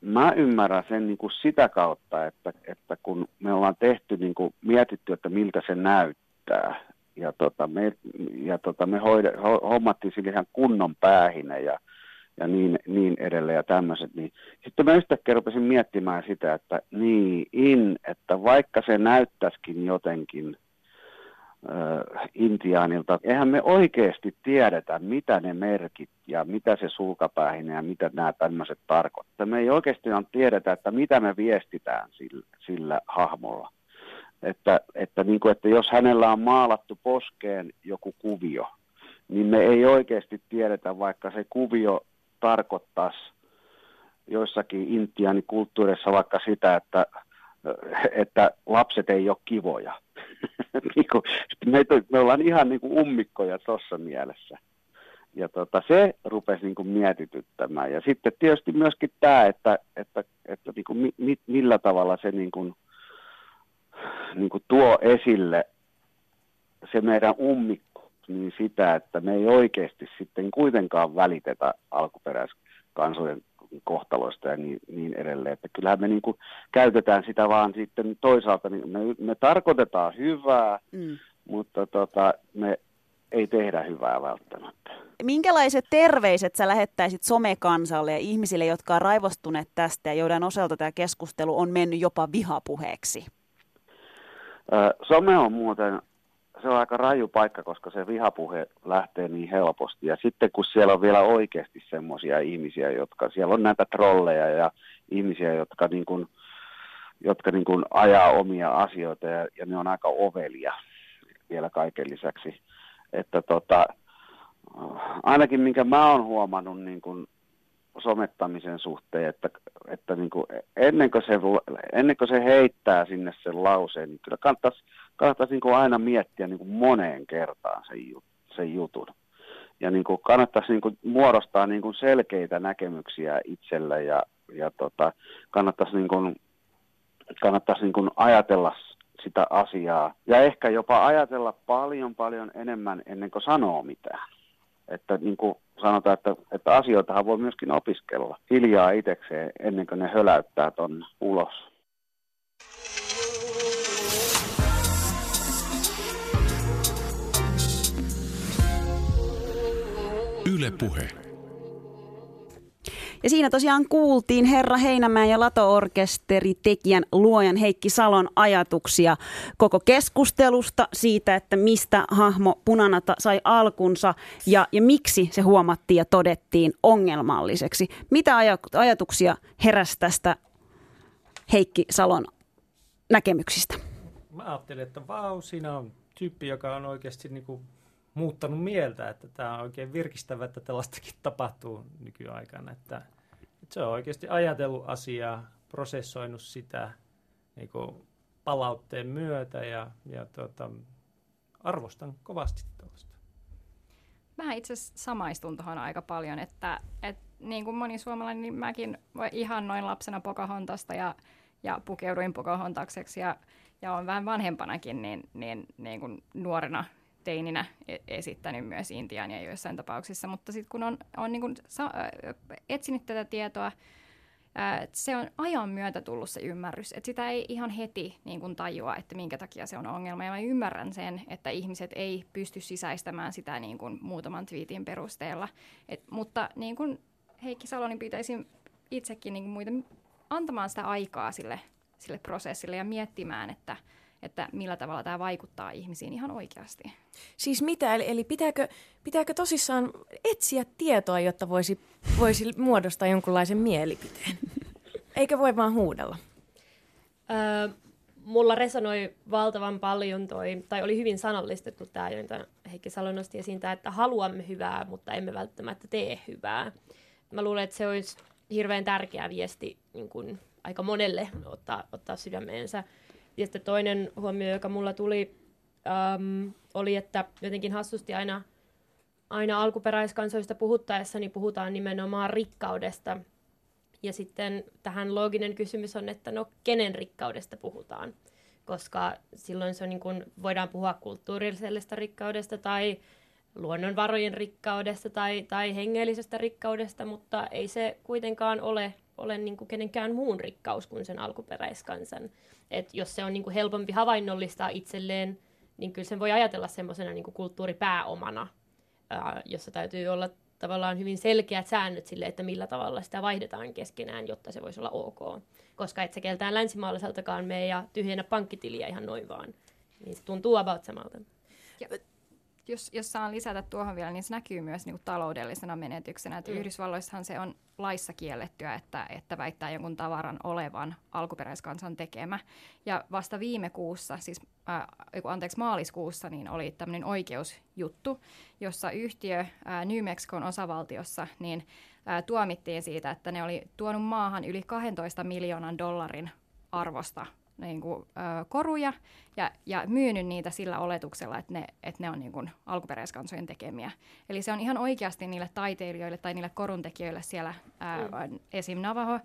mä ymmärrän sen niin kuin sitä kautta, että, että kun me ollaan tehty, niin kuin, mietitty, että miltä se näyttää, ja, tota, me, ja tota, me hoide, hommattiin sille ihan kunnon päähine ja ja niin, niin edelleen ja tämmöiset. Niin. Sitten mä yhtäkkiä rupesin miettimään sitä, että niin, in, että vaikka se näyttäisikin jotenkin äh, intiaanilta, eihän me oikeasti tiedetä, mitä ne merkit ja mitä se sulkapäähinen ja mitä nämä tämmöiset tarkoittaa. Me ei oikeasti tiedetä, että mitä me viestitään sillä, sillä hahmolla. Että, että, niin kuin, että jos hänellä on maalattu poskeen joku kuvio, niin me ei oikeasti tiedetä, vaikka se kuvio tarkoittaisi joissakin intiaanikulttuureissa vaikka sitä, että, että lapset ei ole kivoja. Niin me, me ollaan ihan niin kuin ummikkoja tuossa mielessä. Ja tota, se rupesi niin kuin mietityttämään. Ja sitten tietysti myöskin tämä, että, että, että niin kuin mi, millä tavalla se niin kuin, niin kuin tuo esille se meidän ummikko niin sitä, että me ei oikeasti sitten kuitenkaan välitetä alkuperäiskansojen kohtaloista ja niin, niin edelleen. Että kyllähän me niin kuin käytetään sitä vaan sitten toisaalta, niin me, me tarkoitetaan hyvää, mm. mutta tota, me ei tehdä hyvää välttämättä. Minkälaiset terveiset sä lähettäisit somekansalle ja ihmisille, jotka on raivostuneet tästä ja joiden osalta tämä keskustelu on mennyt jopa vihapuheeksi? Some on muuten se on aika raju paikka, koska se vihapuhe lähtee niin helposti. Ja sitten kun siellä on vielä oikeasti semmoisia ihmisiä, jotka, siellä on näitä trolleja ja ihmisiä, jotka, niin kuin, jotka niin kuin ajaa omia asioita ja, ja ne on aika ovelia vielä kaiken lisäksi. Että tota, ainakin minkä mä oon huomannut niin kuin somettamisen suhteen, että, että niin kuin ennen, kuin se, ennen kuin se heittää sinne sen lauseen, niin kyllä kannattaisi, kannattaisi niin kuin aina miettiä niin kuin moneen kertaan sen, sen jutun. Ja niin kuin kannattaisi niin kuin muodostaa niin kuin selkeitä näkemyksiä itselle ja, ja tota, kannattaisi, niin kuin, kannattaisi niin kuin ajatella sitä asiaa ja ehkä jopa ajatella paljon paljon enemmän ennen kuin sanoo mitään. Että niin kuin sanotaan, että, että asioitahan voi myöskin opiskella hiljaa itsekseen ennen kuin ne höläyttää ton ulos. Yle Puhe. Ja siinä tosiaan kuultiin Herra Heinämään ja Lato-orkesteri tekijän luojan Heikki Salon ajatuksia koko keskustelusta siitä, että mistä hahmo Punanata sai alkunsa ja, ja miksi se huomattiin ja todettiin ongelmalliseksi. Mitä aj- ajatuksia heräsi tästä Heikki Salon näkemyksistä? Mä ajattelin, että vau, siinä on tyyppi, joka on oikeasti niin kuin muuttanut mieltä, että tämä on oikein virkistävä, että tällaistakin tapahtuu nykyaikana. Että, että se on oikeasti ajatellut asiaa, prosessoinut sitä niin kuin palautteen myötä ja, ja tuota, arvostan kovasti tuosta. Mä itse samaistun tuohon aika paljon, että, että niin kuin moni suomalainen, niin mäkin ihan noin lapsena Pocahontassta ja ja pukeuduin Pocahontakseksi ja, ja on vähän vanhempanakin, niin, niin, niin kuin nuorena teininä e-, esittänyt myös Intiania joissain tapauksissa, mutta sitten kun on, on niin kuin sa- etsinyt tätä tietoa, se on ajan myötä tullut se ymmärrys, että sitä ei ihan heti niin kuin tajua, että minkä takia se on ongelma. Ja mä ymmärrän sen, että ihmiset ei pysty sisäistämään sitä niin kuin muutaman twiitin perusteella. Et, mutta niin kuin Heikki Salonin pyytäisin itsekin niin kuin muita antamaan sitä aikaa sille, sille prosessille ja miettimään, että, että millä tavalla tämä vaikuttaa ihmisiin ihan oikeasti. Siis mitä? Eli, eli pitääkö, pitääkö tosissaan etsiä tietoa, jotta voisi, voisi muodostaa jonkunlaisen mielipiteen? Eikä voi vaan huudella? Öö, mulla resonoi valtavan paljon toi, tai oli hyvin sanallistettu tämä, jota Heikki Salo nosti esiin, että haluamme hyvää, mutta emme välttämättä tee hyvää. Mä luulen, että se olisi hirveän tärkeä viesti niin kuin aika monelle ottaa, ottaa sydämeensä. Ja sitten toinen huomio, joka mulla tuli, äm, oli, että jotenkin hassusti aina, aina alkuperäiskansoista puhuttaessa niin puhutaan nimenomaan rikkaudesta. Ja sitten tähän looginen kysymys on, että no kenen rikkaudesta puhutaan? Koska silloin se on niin kuin, voidaan puhua kulttuurillisesta rikkaudesta tai luonnonvarojen rikkaudesta tai, tai hengellisestä rikkaudesta, mutta ei se kuitenkaan ole, ole niin kuin kenenkään muun rikkaus kuin sen alkuperäiskansan. Et jos se on niin kuin helpompi havainnollistaa itselleen, niin kyllä sen voi ajatella semmoisena niin kulttuuripääomana, ää, jossa täytyy olla tavallaan hyvin selkeät säännöt sille, että millä tavalla sitä vaihdetaan keskenään, jotta se voisi olla ok. Koska et se keltään länsimaalaiseltakaan mene ja tyhjennä pankkitiliä ihan noin vaan. Niin se tuntuu about samalta. Ja jos, jos saan lisätä tuohon vielä, niin se näkyy myös niin kuin taloudellisena menetyksenä. Että mm. Yhdysvalloissahan se on laissa kiellettyä, että, että väittää jonkun tavaran olevan alkuperäiskansan tekemä. Ja vasta viime kuussa, siis äh, anteeksi maaliskuussa, niin oli tämmöinen oikeusjuttu, jossa yhtiö äh, New Mexicon osavaltiossa niin äh, tuomittiin siitä, että ne oli tuonut maahan yli 12 miljoonan dollarin arvosta niin kuin, ö, koruja ja, ja myynyt niitä sillä oletuksella, että ne, että ne on niin kuin, alkuperäiskansojen tekemiä. Eli se on ihan oikeasti niille taiteilijoille tai niille koruntekijöille siellä, ö, mm. esim. Navajo, ö,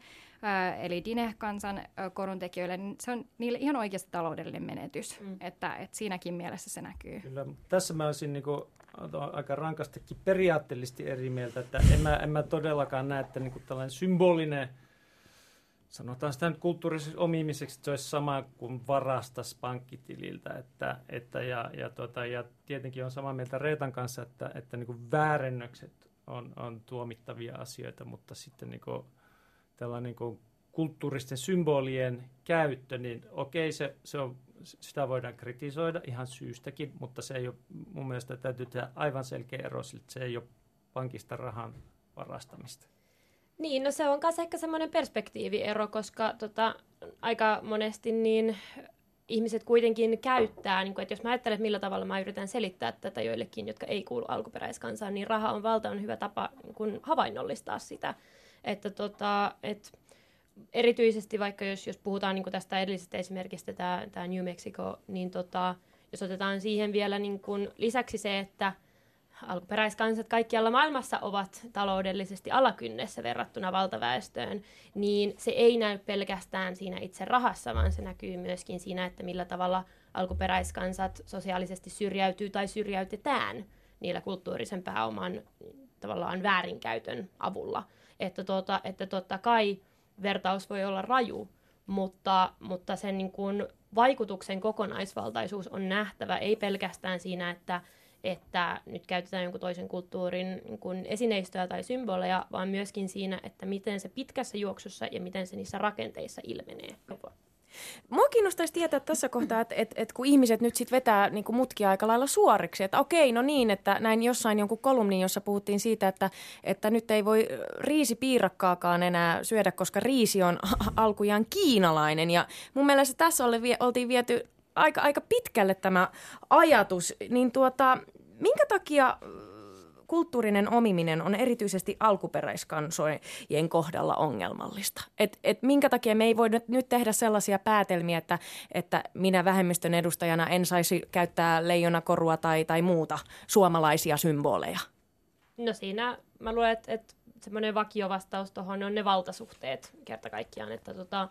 eli Dine-kansan ö, koruntekijöille, niin se on niille ihan oikeasti taloudellinen menetys. Mm. Että, että siinäkin mielessä se näkyy. Kyllä, tässä mä olisin niin kuin, aika rankastikin periaatteellisesti eri mieltä, että en mä, en mä todellakaan näe, että niin kuin tällainen symbolinen – sanotaan sitä nyt kulttuurisessa omimiseksi, että se olisi sama kuin varastas pankkitililtä. Että, että ja, ja, tota, ja tietenkin on samaa mieltä Reetan kanssa, että, että niin kuin väärennökset on, on tuomittavia asioita, mutta sitten niin kuin, tällainen niin kuin kulttuuristen symbolien käyttö, niin okei, se, se on, sitä voidaan kritisoida ihan syystäkin, mutta se ei ole, mun mielestä täytyy tehdä aivan selkeä ero, että se ei ole pankista rahan varastamista. Niin, no se on myös ehkä semmoinen perspektiiviero, koska tota, aika monesti niin ihmiset kuitenkin käyttää, niin kuin, että jos mä ajattelen, että millä tavalla mä yritän selittää tätä joillekin, jotka ei kuulu alkuperäiskansaan, niin raha on valtavan hyvä tapa niin havainnollistaa sitä. Että tota, et erityisesti vaikka jos, jos puhutaan niin tästä edellisestä esimerkistä, tämä, tämä New Mexico, niin tota, jos otetaan siihen vielä niin lisäksi se, että – alkuperäiskansat kaikkialla maailmassa ovat taloudellisesti alakynnessä verrattuna valtaväestöön, niin se ei näy pelkästään siinä itse rahassa, vaan se näkyy myöskin siinä, että millä tavalla alkuperäiskansat sosiaalisesti syrjäytyy tai syrjäytetään niillä kulttuurisen pääoman tavallaan väärinkäytön avulla. Että, tuota, että totta kai vertaus voi olla raju, mutta, mutta sen niin kuin vaikutuksen kokonaisvaltaisuus on nähtävä, ei pelkästään siinä, että että nyt käytetään jonkun toisen kulttuurin niin kuin esineistöä tai symboleja, vaan myöskin siinä, että miten se pitkässä juoksussa ja miten se niissä rakenteissa ilmenee. Mua kiinnostaisi tietää tässä kohtaa, että, että, että kun ihmiset nyt sitten vetää niin mutkia aika lailla suoriksi, että okei, no niin, että näin jossain jonkun kolumnin, jossa puhuttiin siitä, että, että nyt ei voi riisipiirakkaakaan enää syödä, koska riisi on alkujaan kiinalainen. Ja mun mielestä tässä oli, oltiin viety aika, aika pitkälle tämä ajatus, niin tuota, minkä takia äh, kulttuurinen omiminen on erityisesti alkuperäiskansojen kohdalla ongelmallista. Et, et minkä takia me ei voi nyt tehdä sellaisia päätelmiä, että, että minä vähemmistön edustajana en saisi käyttää leijonakorua tai, tai muuta suomalaisia symboleja? No siinä mä luulen, että, että semmoinen vakiovastaus tuohon on ne valtasuhteet kerta kaikkiaan, että tota,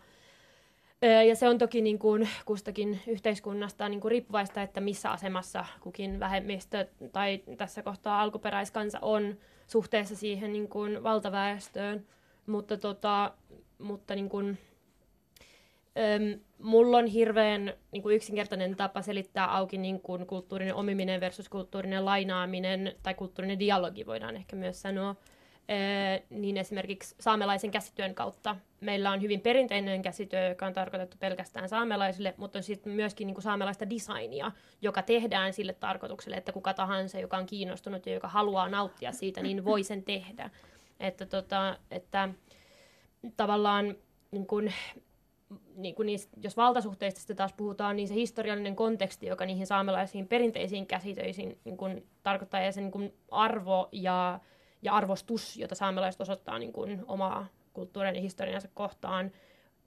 Ja se on toki niin kuin kustakin yhteiskunnasta niin kuin riippuvaista, että missä asemassa kukin vähemmistö tai tässä kohtaa alkuperäiskansa on suhteessa siihen niin kuin valtaväestöön. Mutta, tota, mutta niin kuin, Öm, mulla on hirveän niin kuin yksinkertainen tapa selittää auki niin kuin kulttuurinen omiminen versus kulttuurinen lainaaminen, tai kulttuurinen dialogi voidaan ehkä myös sanoa. Öö, niin esimerkiksi saamelaisen käsityön kautta meillä on hyvin perinteinen käsityö, joka on tarkoitettu pelkästään saamelaisille, mutta on sitten myöskin niin kuin saamelaista designia, joka tehdään sille tarkoitukselle, että kuka tahansa, joka on kiinnostunut ja joka haluaa nauttia siitä, niin voi sen tehdä. Että, tota, että tavallaan niin kuin, niin kuin niistä, jos valtasuhteista sitten taas puhutaan, niin se historiallinen konteksti, joka niihin saamelaisiin perinteisiin käsitöisiin niin kuin, tarkoittaa ja se niin kuin arvo ja, ja arvostus, jota saamelaiset osoittaa niin kuin, omaa kulttuurin ja historiansa kohtaan,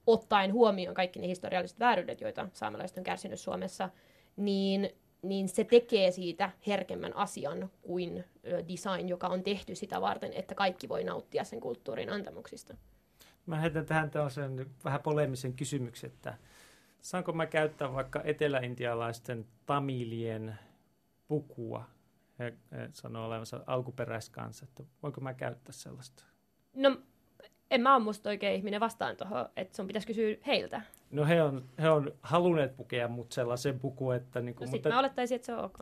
ottaen huomioon kaikki ne historialliset vääryydet, joita saamelaiset on kärsinyt Suomessa, niin, niin se tekee siitä herkemmän asian kuin design, joka on tehty sitä varten, että kaikki voi nauttia sen kulttuurin antamuksista. Mä heitän tähän tällaisen vähän polemisen kysymyksen, että saanko mä käyttää vaikka eteläintialaisten tamilien pukua? He, he sanoo olevansa alkuperäiskansa, että voinko mä käyttää sellaista? No, en mä ole musta oikein ihminen vastaan tuohon, että sun pitäisi kysyä heiltä. No he on, he on halunneet pukea mut sellaisen puku, että... Niin kuin, no mutta... mä olettaisin, että se on ok.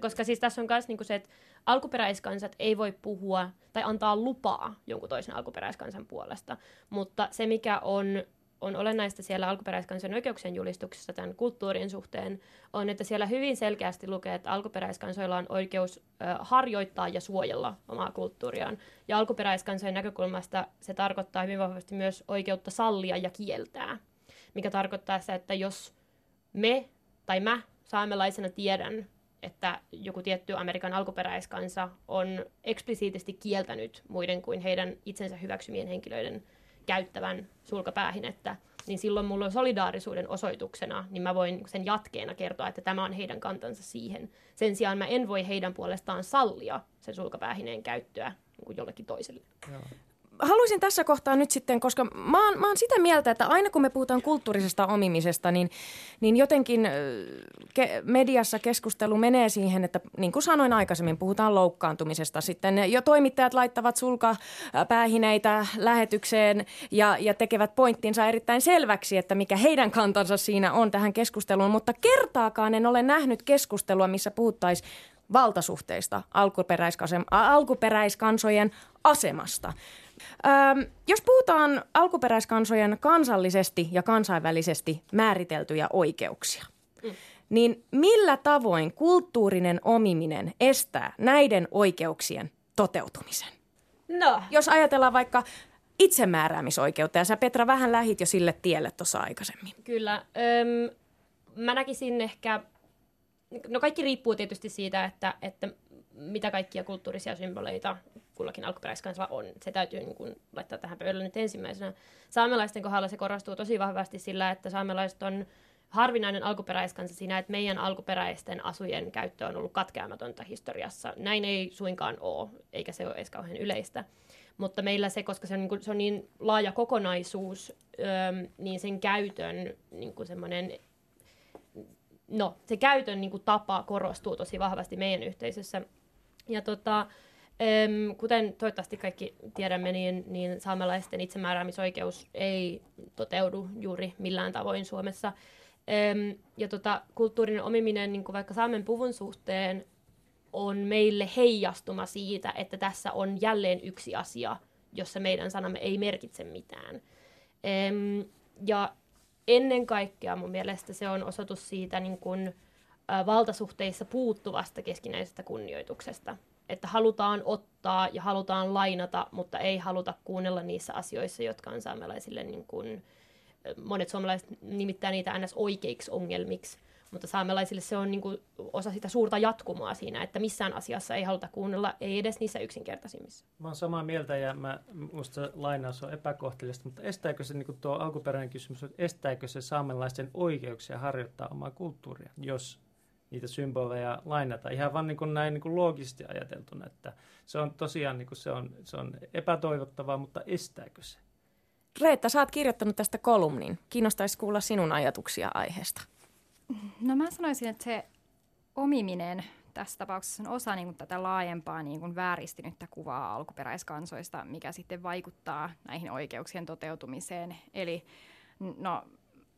Koska siis tässä on myös niinku se, että alkuperäiskansat ei voi puhua tai antaa lupaa jonkun toisen alkuperäiskansan puolesta, mutta se mikä on on olennaista siellä alkuperäiskansan oikeuksien julistuksessa tämän kulttuurin suhteen, on, että siellä hyvin selkeästi lukee, että alkuperäiskansoilla on oikeus harjoittaa ja suojella omaa kulttuuriaan. Ja alkuperäiskansojen näkökulmasta se tarkoittaa hyvin vahvasti myös oikeutta sallia ja kieltää, mikä tarkoittaa sitä, että jos me tai mä saamelaisena tiedän, että joku tietty Amerikan alkuperäiskansa on eksplisiittisesti kieltänyt muiden kuin heidän itsensä hyväksymien henkilöiden käyttävän sulkapäähinettä, niin silloin mulla on solidaarisuuden osoituksena, niin mä voin sen jatkeena kertoa, että tämä on heidän kantansa siihen. Sen sijaan mä en voi heidän puolestaan sallia sen sulkapäähineen käyttöä niin jollekin toiselle. Joo haluaisin tässä kohtaa nyt sitten, koska mä oon, mä oon sitä mieltä, että aina kun me puhutaan kulttuurisesta omimisesta, niin, niin jotenkin ke, mediassa keskustelu menee siihen, että niin kuin sanoin aikaisemmin, puhutaan loukkaantumisesta. Sitten jo toimittajat laittavat sulkapäähineitä lähetykseen ja, ja tekevät pointtinsa erittäin selväksi, että mikä heidän kantansa siinä on tähän keskusteluun. Mutta kertaakaan en ole nähnyt keskustelua, missä puhuttaisiin valtasuhteista, alkuperäiskansojen asemasta. Öm, jos puhutaan alkuperäiskansojen kansallisesti ja kansainvälisesti määriteltyjä oikeuksia, mm. niin millä tavoin kulttuurinen omiminen estää näiden oikeuksien toteutumisen? No. Jos ajatellaan vaikka itsemääräämisoikeutta, ja sä Petra vähän lähit jo sille tielle tuossa aikaisemmin. Kyllä. Öm, mä näkisin ehkä, no kaikki riippuu tietysti siitä, että, että mitä kaikkia kulttuurisia symboleita kullakin alkuperäiskansalla on. Se täytyy niin kuin, laittaa tähän pöydälle nyt ensimmäisenä. Saamelaisten kohdalla se korostuu tosi vahvasti sillä, että saamelaiset on harvinainen alkuperäiskansa siinä, että meidän alkuperäisten asujen käyttö on ollut katkeamatonta historiassa. Näin ei suinkaan ole, eikä se ole edes kauhean yleistä. Mutta meillä se, koska se on niin, kuin, se on niin laaja kokonaisuus, niin sen käytön niin kuin semmoinen no, se käytön niin kuin, tapa korostuu tosi vahvasti meidän yhteisössä. Ja tota, kuten toivottavasti kaikki tiedämme, niin, niin saamelaisten itsemääräämisoikeus ei toteudu juuri millään tavoin Suomessa. Ja tota, kulttuurinen omiminen niin kuin vaikka saamen puvun suhteen on meille heijastuma siitä, että tässä on jälleen yksi asia, jossa meidän sanamme ei merkitse mitään. Ja ennen kaikkea mun mielestä se on osoitus siitä niin kuin, valtasuhteissa puuttuvasta keskinäisestä kunnioituksesta että halutaan ottaa ja halutaan lainata, mutta ei haluta kuunnella niissä asioissa, jotka on saamelaisille, niin kuin, monet suomalaiset nimittää niitä ns. oikeiksi ongelmiksi, mutta saamelaisille se on niin kuin osa sitä suurta jatkumoa siinä, että missään asiassa ei haluta kuunnella, ei edes niissä yksinkertaisimmissa. Mä oon samaa mieltä ja mä, musta se lainaus on epäkohteliasta, mutta estääkö se niin kuin tuo alkuperäinen kysymys, että estääkö se saamelaisten oikeuksia harjoittaa omaa kulttuuria, jos niitä symboleja lainata. Ihan vaan niin kuin näin niin kuin loogisesti ajateltuna, että se on tosiaan niin kuin se on, se on epätoivottavaa, mutta estääkö se? Reetta, sä oot kirjoittanut tästä kolumnin. Kiinnostaisi kuulla sinun ajatuksia aiheesta. No mä sanoisin, että se omiminen tässä tapauksessa on osa niin kuin, tätä laajempaa niin kuin, vääristynyttä kuvaa alkuperäiskansoista, mikä sitten vaikuttaa näihin oikeuksien toteutumiseen. Eli no,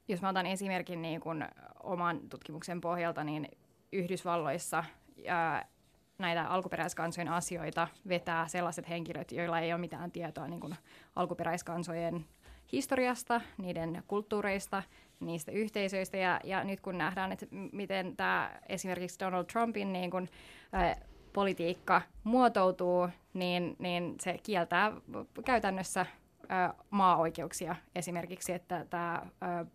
jos mä otan esimerkin niin kuin, oman tutkimuksen pohjalta, niin Yhdysvalloissa ää, näitä alkuperäiskansojen asioita vetää sellaiset henkilöt, joilla ei ole mitään tietoa niin kuin alkuperäiskansojen historiasta, niiden kulttuureista, niistä yhteisöistä. Ja, ja nyt kun nähdään, että miten tämä esimerkiksi Donald Trumpin niin kun, ä, politiikka muotoutuu, niin, niin se kieltää käytännössä maa-oikeuksia. Esimerkiksi, että tämä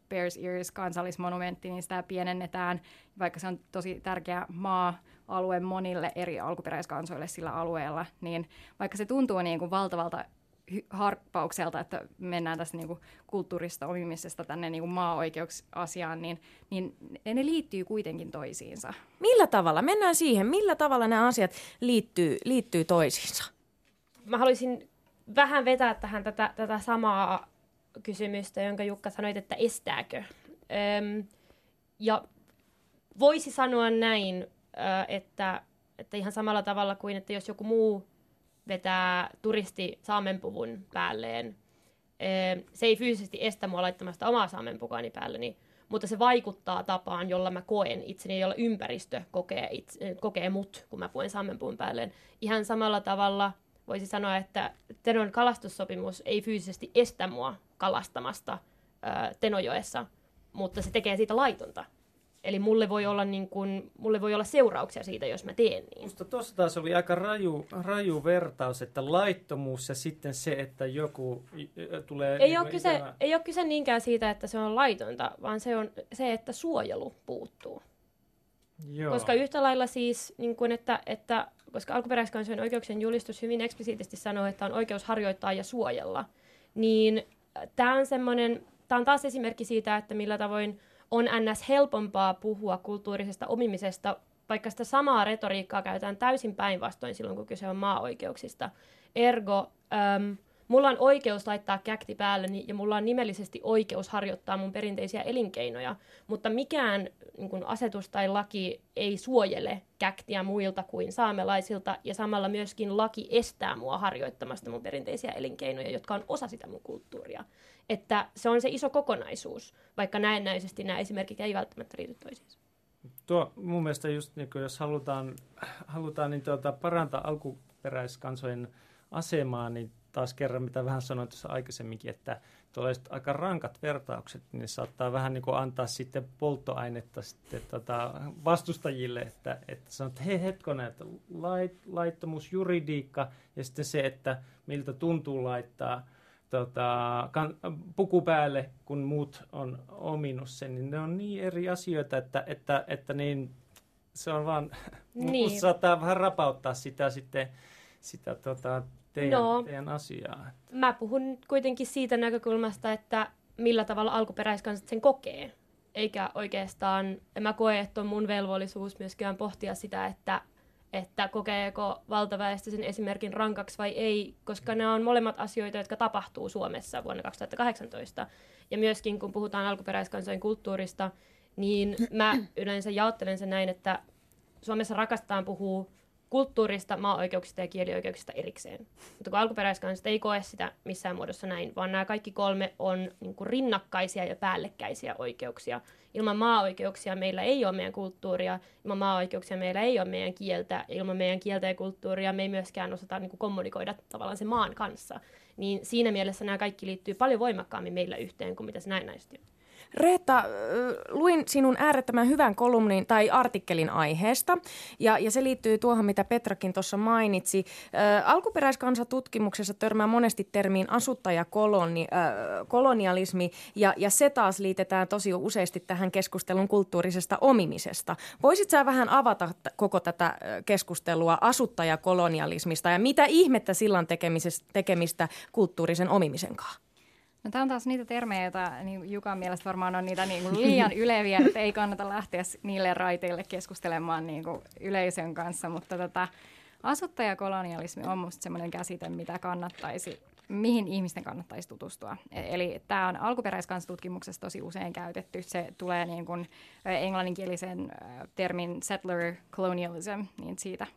Bears Ears kansallismonumentti, niin sitä pienennetään, vaikka se on tosi tärkeä maa-alue monille eri alkuperäiskansoille sillä alueella, niin vaikka se tuntuu niin kuin valtavalta harppaukselta, että mennään tästä niin kuin kulttuurista omimisesta tänne niin kuin maa-oikeusasiaan, niin, niin ne liittyy kuitenkin toisiinsa. Millä tavalla? Mennään siihen. Millä tavalla nämä asiat liittyy, liittyy toisiinsa? Mä haluaisin vähän vetää tähän tätä, tätä samaa kysymystä, jonka Jukka sanoit, että estääkö. Öm, ja voisi sanoa näin, että, että ihan samalla tavalla kuin, että jos joku muu vetää turisti saamenpuvun päälleen. Se ei fyysisesti estä mua laittamasta omaa saamenpukaani päälleni, mutta se vaikuttaa tapaan, jolla mä koen itseni, jolla ympäristö kokee, itse, kokee mut, kun mä puen saamenpuvun päälleen. Ihan samalla tavalla voisi sanoa, että Tenon kalastussopimus ei fyysisesti estä mua kalastamasta Tenojoessa, mutta se tekee siitä laitonta. Eli mulle voi olla, niin kun, mulle voi olla seurauksia siitä, jos mä teen niin. Musta tuossa taas oli aika raju, raju vertaus, että laittomuus ja sitten se, että joku tulee... Ei, niin ole kyse, ei ole kyse niinkään siitä, että se on laitonta, vaan se on se, että suojelu puuttuu. Joo. Koska yhtä lailla siis, niin kun, että, että, koska alkuperäiskansojen oikeuksien julistus hyvin eksplisiittisesti sanoo, että on oikeus harjoittaa ja suojella, niin tämä on semmoinen, tämä on taas esimerkki siitä, että millä tavoin on ns. helpompaa puhua kulttuurisesta omimisesta, vaikka sitä samaa retoriikkaa käytetään täysin päinvastoin silloin, kun kyse on maa-oikeuksista. Ergo, äm, mulla on oikeus laittaa käkti päälleni ja mulla on nimellisesti oikeus harjoittaa mun perinteisiä elinkeinoja, mutta mikään niin kun asetus tai laki ei suojele käktiä muilta kuin saamelaisilta ja samalla myöskin laki estää mua harjoittamasta mun perinteisiä elinkeinoja, jotka on osa sitä mun kulttuuria että se on se iso kokonaisuus, vaikka näennäisesti nämä esimerkit ei välttämättä liity toisiinsa. Tuo mun mielestä just niin kuin jos halutaan, halutaan niin tuota, parantaa alkuperäiskansojen asemaa, niin taas kerran, mitä vähän sanoin tuossa aikaisemminkin, että tuollaiset aika rankat vertaukset, niin saattaa vähän niin kuin antaa sitten polttoainetta sitten tota vastustajille, että, että sanot, että hei hetkonen, että lait, laittomuus, juridiikka ja sitten se, että miltä tuntuu laittaa – tota, kan, puku päälle, kun muut on ominut sen, niin ne on niin eri asioita, että, että, että niin, se on vaan, niin. saattaa vähän rapauttaa sitä sitten, sitä tota, teidän, no, teidän asiaa. Mä puhun kuitenkin siitä näkökulmasta, että millä tavalla alkuperäiskansat sen kokee. Eikä oikeastaan, en mä koe, että on mun velvollisuus myöskään pohtia sitä, että että kokeeko valtaväestö sen esimerkin rankaksi vai ei, koska ne on molemmat asioita, jotka tapahtuu Suomessa vuonna 2018. Ja myöskin kun puhutaan alkuperäiskansojen kulttuurista, niin mä yleensä jaottelen sen näin, että Suomessa rakastetaan puhua kulttuurista, maa-oikeuksista ja kielioikeuksista erikseen. Mutta kun alkuperäiskansat ei koe sitä missään muodossa näin, vaan nämä kaikki kolme on niin kuin rinnakkaisia ja päällekkäisiä oikeuksia. Ilman maa-oikeuksia meillä ei ole meidän kulttuuria, ilman maa-oikeuksia meillä ei ole meidän kieltä, ja ilman meidän kieltä ja kulttuuria me ei myöskään osata niin kuin kommunikoida tavallaan sen maan kanssa. Niin siinä mielessä nämä kaikki liittyy paljon voimakkaammin meillä yhteen kuin mitä se näennäisesti on. Reetta, luin sinun äärettömän hyvän kolumnin tai artikkelin aiheesta, ja, ja se liittyy tuohon, mitä Petrakin tuossa mainitsi. Äh, alkuperäiskansatutkimuksessa törmää monesti termiin asuttajakoloni, äh, kolonialismi, ja, ja se taas liitetään tosi useasti tähän keskustelun kulttuurisesta omimisesta. Voisit sä vähän avata t- koko tätä keskustelua asuttajakolonialismista, ja mitä ihmettä silloin tekemistä kulttuurisen omimisen kanssa? No, tämä on taas niitä termejä, joita niin Jukan mielestä varmaan on niitä niin kuin liian yleviä, että ei kannata lähteä niille raiteille keskustelemaan niin kuin yleisön kanssa, mutta tota, asuttajakolonialismi on minusta sellainen käsite, mitä kannattaisi mihin ihmisten kannattaisi tutustua. E- eli tämä on alkuperäiskansatutkimuksessa tosi usein käytetty. Se tulee niin kuin englanninkielisen termin settler colonialism, niin siitä.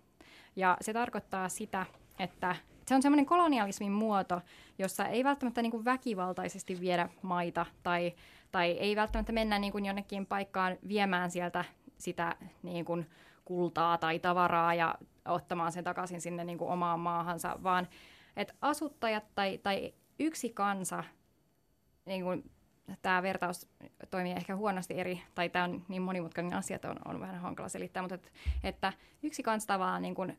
Ja se tarkoittaa sitä, että se on semmoinen kolonialismin muoto, jossa ei välttämättä niin kuin väkivaltaisesti viedä maita tai, tai ei välttämättä mennä niin kuin jonnekin paikkaan viemään sieltä sitä niin kuin kultaa tai tavaraa ja ottamaan sen takaisin sinne niin kuin omaan maahansa, vaan että asuttajat tai, tai yksi kansa, niin kuin tämä vertaus toimii ehkä huonosti eri, tai tämä on niin monimutkainen asia, että on, on vähän hankala selittää, mutta että, että yksi kansa tavallaan niin kuin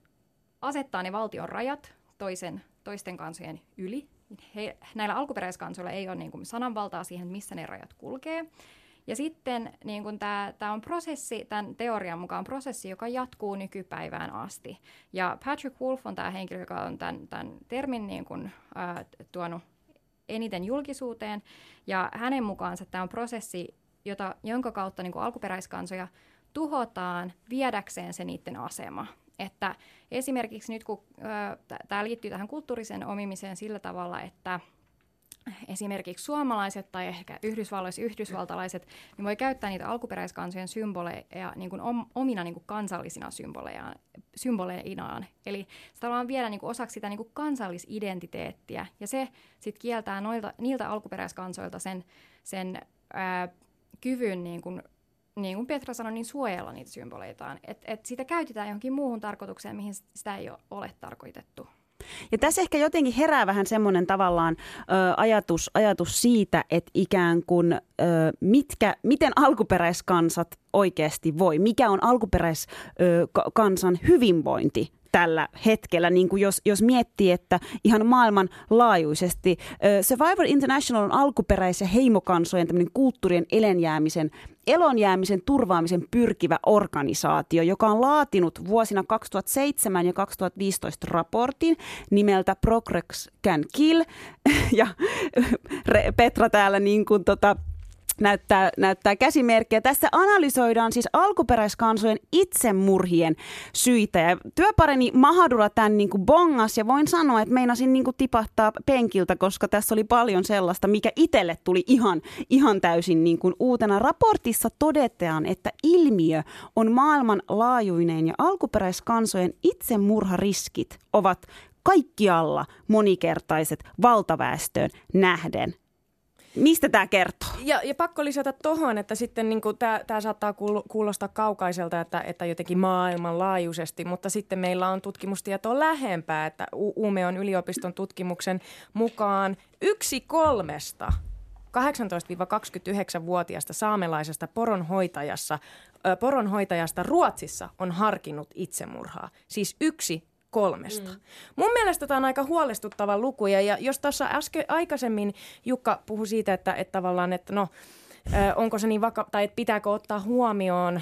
asettaa ne valtion rajat toisen, toisten kansojen yli. He, näillä alkuperäiskansoilla ei ole niin kuin sananvaltaa siihen, missä ne rajat kulkee. Ja sitten niin tämä, tämä on prosessi, tämän teorian mukaan prosessi, joka jatkuu nykypäivään asti. Ja Patrick Wolf on tämä henkilö, joka on tämän, tämän termin niin kun, äh, tuonut eniten julkisuuteen. Ja hänen mukaansa tämä on prosessi, jota, jonka kautta niin alkuperäiskansoja tuhotaan viedäkseen se niiden asema. Että esimerkiksi nyt kun tämä liittyy tähän kulttuurisen omimiseen sillä tavalla, että – esimerkiksi suomalaiset tai ehkä yhdysvalloissa yhdysvaltalaiset, niin voi käyttää niitä alkuperäiskansojen symboleja niin kuin omina niin kuin kansallisina symbolejaan, symboleinaan. Eli sitä ollaan viedä niin kuin osaksi sitä niin kuin kansallisidentiteettiä, ja se sitten kieltää noilta, niiltä alkuperäiskansoilta sen, sen ää, kyvyn niin kuin niin kuin Petra sanoi, niin suojella niitä symboleitaan. Että et sitä käytetään johonkin muuhun tarkoitukseen, mihin sitä ei ole tarkoitettu. Ja tässä ehkä jotenkin herää vähän semmoinen tavallaan ö, ajatus, ajatus siitä, että ikään kuin ö, mitkä, miten alkuperäiskansat oikeasti voi, mikä on alkuperäiskansan hyvinvointi tällä hetkellä, niin kuin jos, jos miettii, että ihan maailmanlaajuisesti Survivor International on alkuperäis- ja heimokansojen kulttuurien elenjäämisen elonjäämisen turvaamisen pyrkivä organisaatio, joka on laatinut vuosina 2007 ja 2015 raportin nimeltä Progress Can Kill. Ja Petra täällä niin kuin tota, näyttää, näyttää käsimerkkejä. Tässä analysoidaan siis alkuperäiskansojen itsemurhien syitä. Ja työpareni Mahadura tämän niin kuin bongas ja voin sanoa, että meinasin niin kuin tipahtaa penkiltä, koska tässä oli paljon sellaista, mikä itselle tuli ihan, ihan täysin niin kuin uutena. Raportissa todetaan, että ilmiö on maailmanlaajuinen ja alkuperäiskansojen itsemurhariskit ovat kaikkialla monikertaiset valtaväestöön nähden. Mistä tämä kertoo? Ja, ja pakko lisätä tuohon, että sitten niin tämä saattaa kuulostaa kaukaiselta, että, että jotenkin maailmanlaajuisesti, mutta sitten meillä on tutkimustietoa lähempää, että Umeon yliopiston tutkimuksen mukaan yksi kolmesta 18-29-vuotiaasta saamelaisesta poronhoitajassa, poronhoitajasta Ruotsissa on harkinnut itsemurhaa. Siis yksi kolmesta. Mm. Mun mielestä tämä on aika huolestuttava luku. Ja, jos tuossa äsken aikaisemmin Jukka puhui siitä, että, että tavallaan, että no, onko se niin vaka- tai pitääkö ottaa huomioon,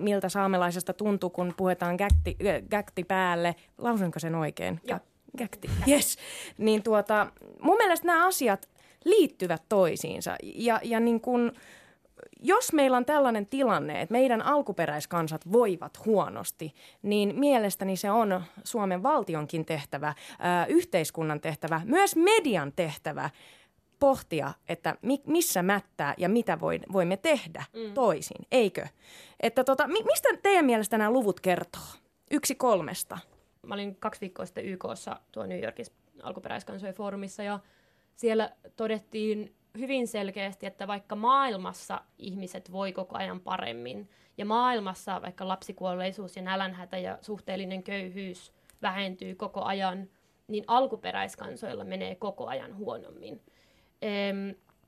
miltä saamelaisesta tuntuu, kun puhutaan gäkti, gäkti päälle. Lausunko sen oikein? Joo. Gäkti, yes. Niin tuota, mun mielestä nämä asiat liittyvät toisiinsa. Ja, ja niin kun, jos meillä on tällainen tilanne, että meidän alkuperäiskansat voivat huonosti, niin mielestäni se on Suomen valtionkin tehtävä, ää, yhteiskunnan tehtävä, myös median tehtävä pohtia, että mi- missä mättää ja mitä voi, voimme tehdä mm. toisin, eikö? Että tota, mi- mistä teidän mielestä nämä luvut kertoo? Yksi kolmesta. Mä olin kaksi viikkoa sitten YKssa tuo New Yorkissa alkuperäiskansojen foorumissa ja siellä todettiin hyvin selkeästi, että vaikka maailmassa ihmiset voi koko ajan paremmin ja maailmassa vaikka lapsikuolleisuus ja nälänhätä ja suhteellinen köyhyys vähentyy koko ajan, niin alkuperäiskansoilla menee koko ajan huonommin.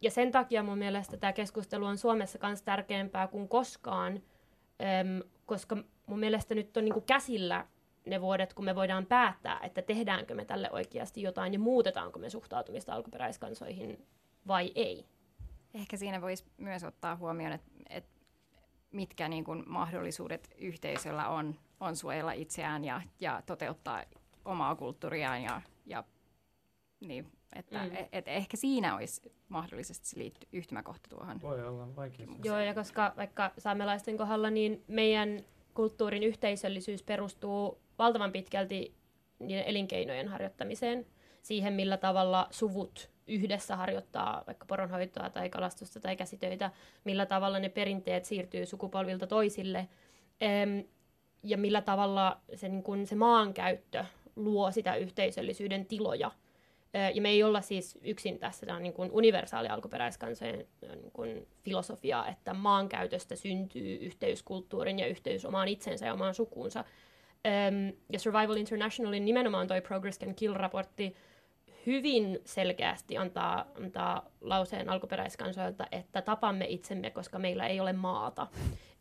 Ja sen takia mun mielestä tämä keskustelu on Suomessa myös tärkeämpää kuin koskaan, koska mun mielestä nyt on niinku käsillä ne vuodet, kun me voidaan päättää, että tehdäänkö me tälle oikeasti jotain ja muutetaanko me suhtautumista alkuperäiskansoihin vai ei. Ehkä siinä voisi myös ottaa huomioon, että, että mitkä niin kuin mahdollisuudet yhteisöllä on, on suojella itseään ja, ja toteuttaa omaa kulttuuriaan ja, ja niin, että mm. et, et ehkä siinä olisi mahdollisesti liitty, yhtymäkohta tuohon. Voi olla vaikea. Joo, ja koska vaikka saamelaisten kohdalla, niin meidän kulttuurin yhteisöllisyys perustuu valtavan pitkälti niiden elinkeinojen harjoittamiseen. siihen, millä tavalla suvut yhdessä harjoittaa vaikka poronhoitoa tai kalastusta tai käsitöitä, millä tavalla ne perinteet siirtyy sukupolvilta toisille ja millä tavalla se, niin kun se maankäyttö luo sitä yhteisöllisyyden tiloja. Ja me ei olla siis yksin tässä, tämä on niin kuin universaali alkuperäiskansojen niin kuin filosofia, että maankäytöstä syntyy yhteyskulttuurin ja yhteys omaan itsensä ja omaan sukuunsa. Ja Survival Internationalin nimenomaan toi Progress Can Kill-raportti hyvin selkeästi antaa, antaa lauseen alkuperäiskansoilta, että tapamme itsemme, koska meillä ei ole maata.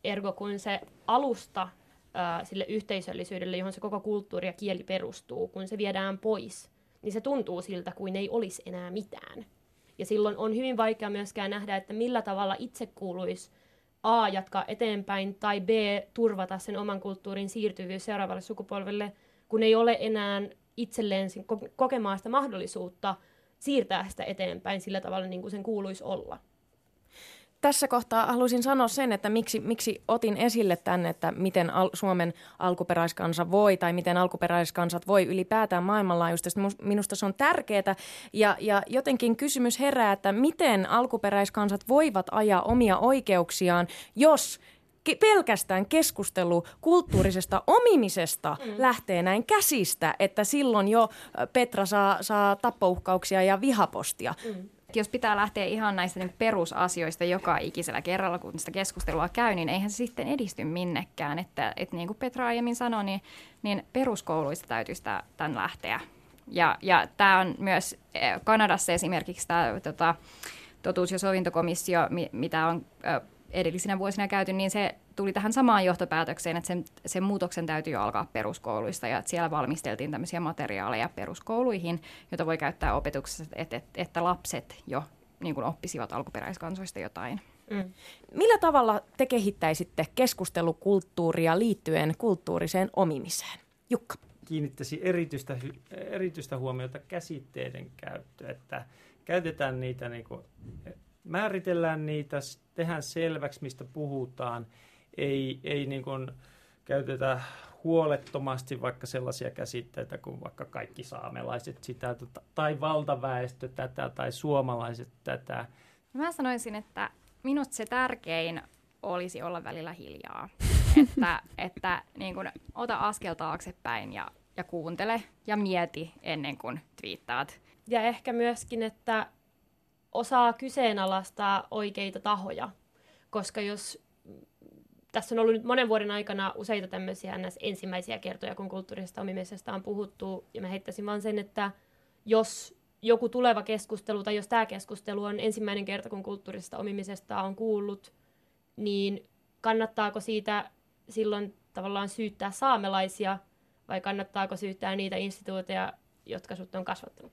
Ergo kun se alusta ää, sille yhteisöllisyydelle, johon se koko kulttuuri ja kieli perustuu, kun se viedään pois, niin se tuntuu siltä kuin ei olisi enää mitään. Ja silloin on hyvin vaikea myöskään nähdä, että millä tavalla itse kuuluisi A jatkaa eteenpäin tai B turvata sen oman kulttuurin siirtyvyys seuraavalle sukupolvelle, kun ei ole enää itselleen kokemaan sitä mahdollisuutta siirtää sitä eteenpäin sillä tavalla, niin kuin sen kuuluisi olla. Tässä kohtaa haluaisin sanoa sen, että miksi, miksi otin esille tänne, että miten al- Suomen alkuperäiskansa voi tai miten alkuperäiskansat voi ylipäätään maailmanlaajuisesti. Minusta se on tärkeää ja, ja jotenkin kysymys herää, että miten alkuperäiskansat voivat ajaa omia oikeuksiaan, jos pelkästään keskustelu kulttuurisesta omimisesta mm. lähtee näin käsistä, että silloin jo Petra saa, saa tappouhkauksia ja vihapostia. Mm. Jos pitää lähteä ihan näistä niin perusasioista joka ikisellä kerralla, kun sitä keskustelua käy, niin eihän se sitten edisty minnekään. Että, että niin kuin Petra aiemmin sanoi, niin, niin peruskouluista täytyisi tämän lähteä. Ja, ja tämä on myös eh, Kanadassa esimerkiksi tämä tota, totuus- ja sovintokomissio, mitä on edellisinä vuosina käyty, niin se tuli tähän samaan johtopäätökseen, että sen, sen muutoksen täytyy alkaa peruskouluista ja että siellä valmisteltiin tämmöisiä materiaaleja peruskouluihin, joita voi käyttää opetuksessa, että, että, että lapset jo niin kuin oppisivat alkuperäiskansoista jotain. Mm. Millä tavalla te kehittäisitte keskustelukulttuuria liittyen kulttuuriseen omimiseen? Jukka. Kiinnittäisi erityistä, erityistä huomiota käsitteiden käyttöön, että käytetään niitä niin kuin määritellään niitä, tehdään selväksi, mistä puhutaan, ei, ei niin kuin käytetä huolettomasti vaikka sellaisia käsitteitä kuin vaikka kaikki saamelaiset sitä, tota, tai valtaväestö tätä, tai suomalaiset tätä. Mä sanoisin, että minusta se tärkein olisi olla välillä hiljaa. että että niin kun, ota askel taaksepäin ja, ja kuuntele ja mieti ennen kuin twiittaat. Ja ehkä myöskin, että osaa kyseenalaistaa oikeita tahoja, koska jos tässä on ollut nyt monen vuoden aikana useita tämmöisiä ensimmäisiä kertoja, kun kulttuurisesta omimisesta on puhuttu, ja mä heittäisin vaan sen, että jos joku tuleva keskustelu, tai jos tämä keskustelu on ensimmäinen kerta, kun kulttuurisesta omimisesta on kuullut, niin kannattaako siitä silloin tavallaan syyttää saamelaisia, vai kannattaako syyttää niitä instituuteja, jotka sut on kasvattanut?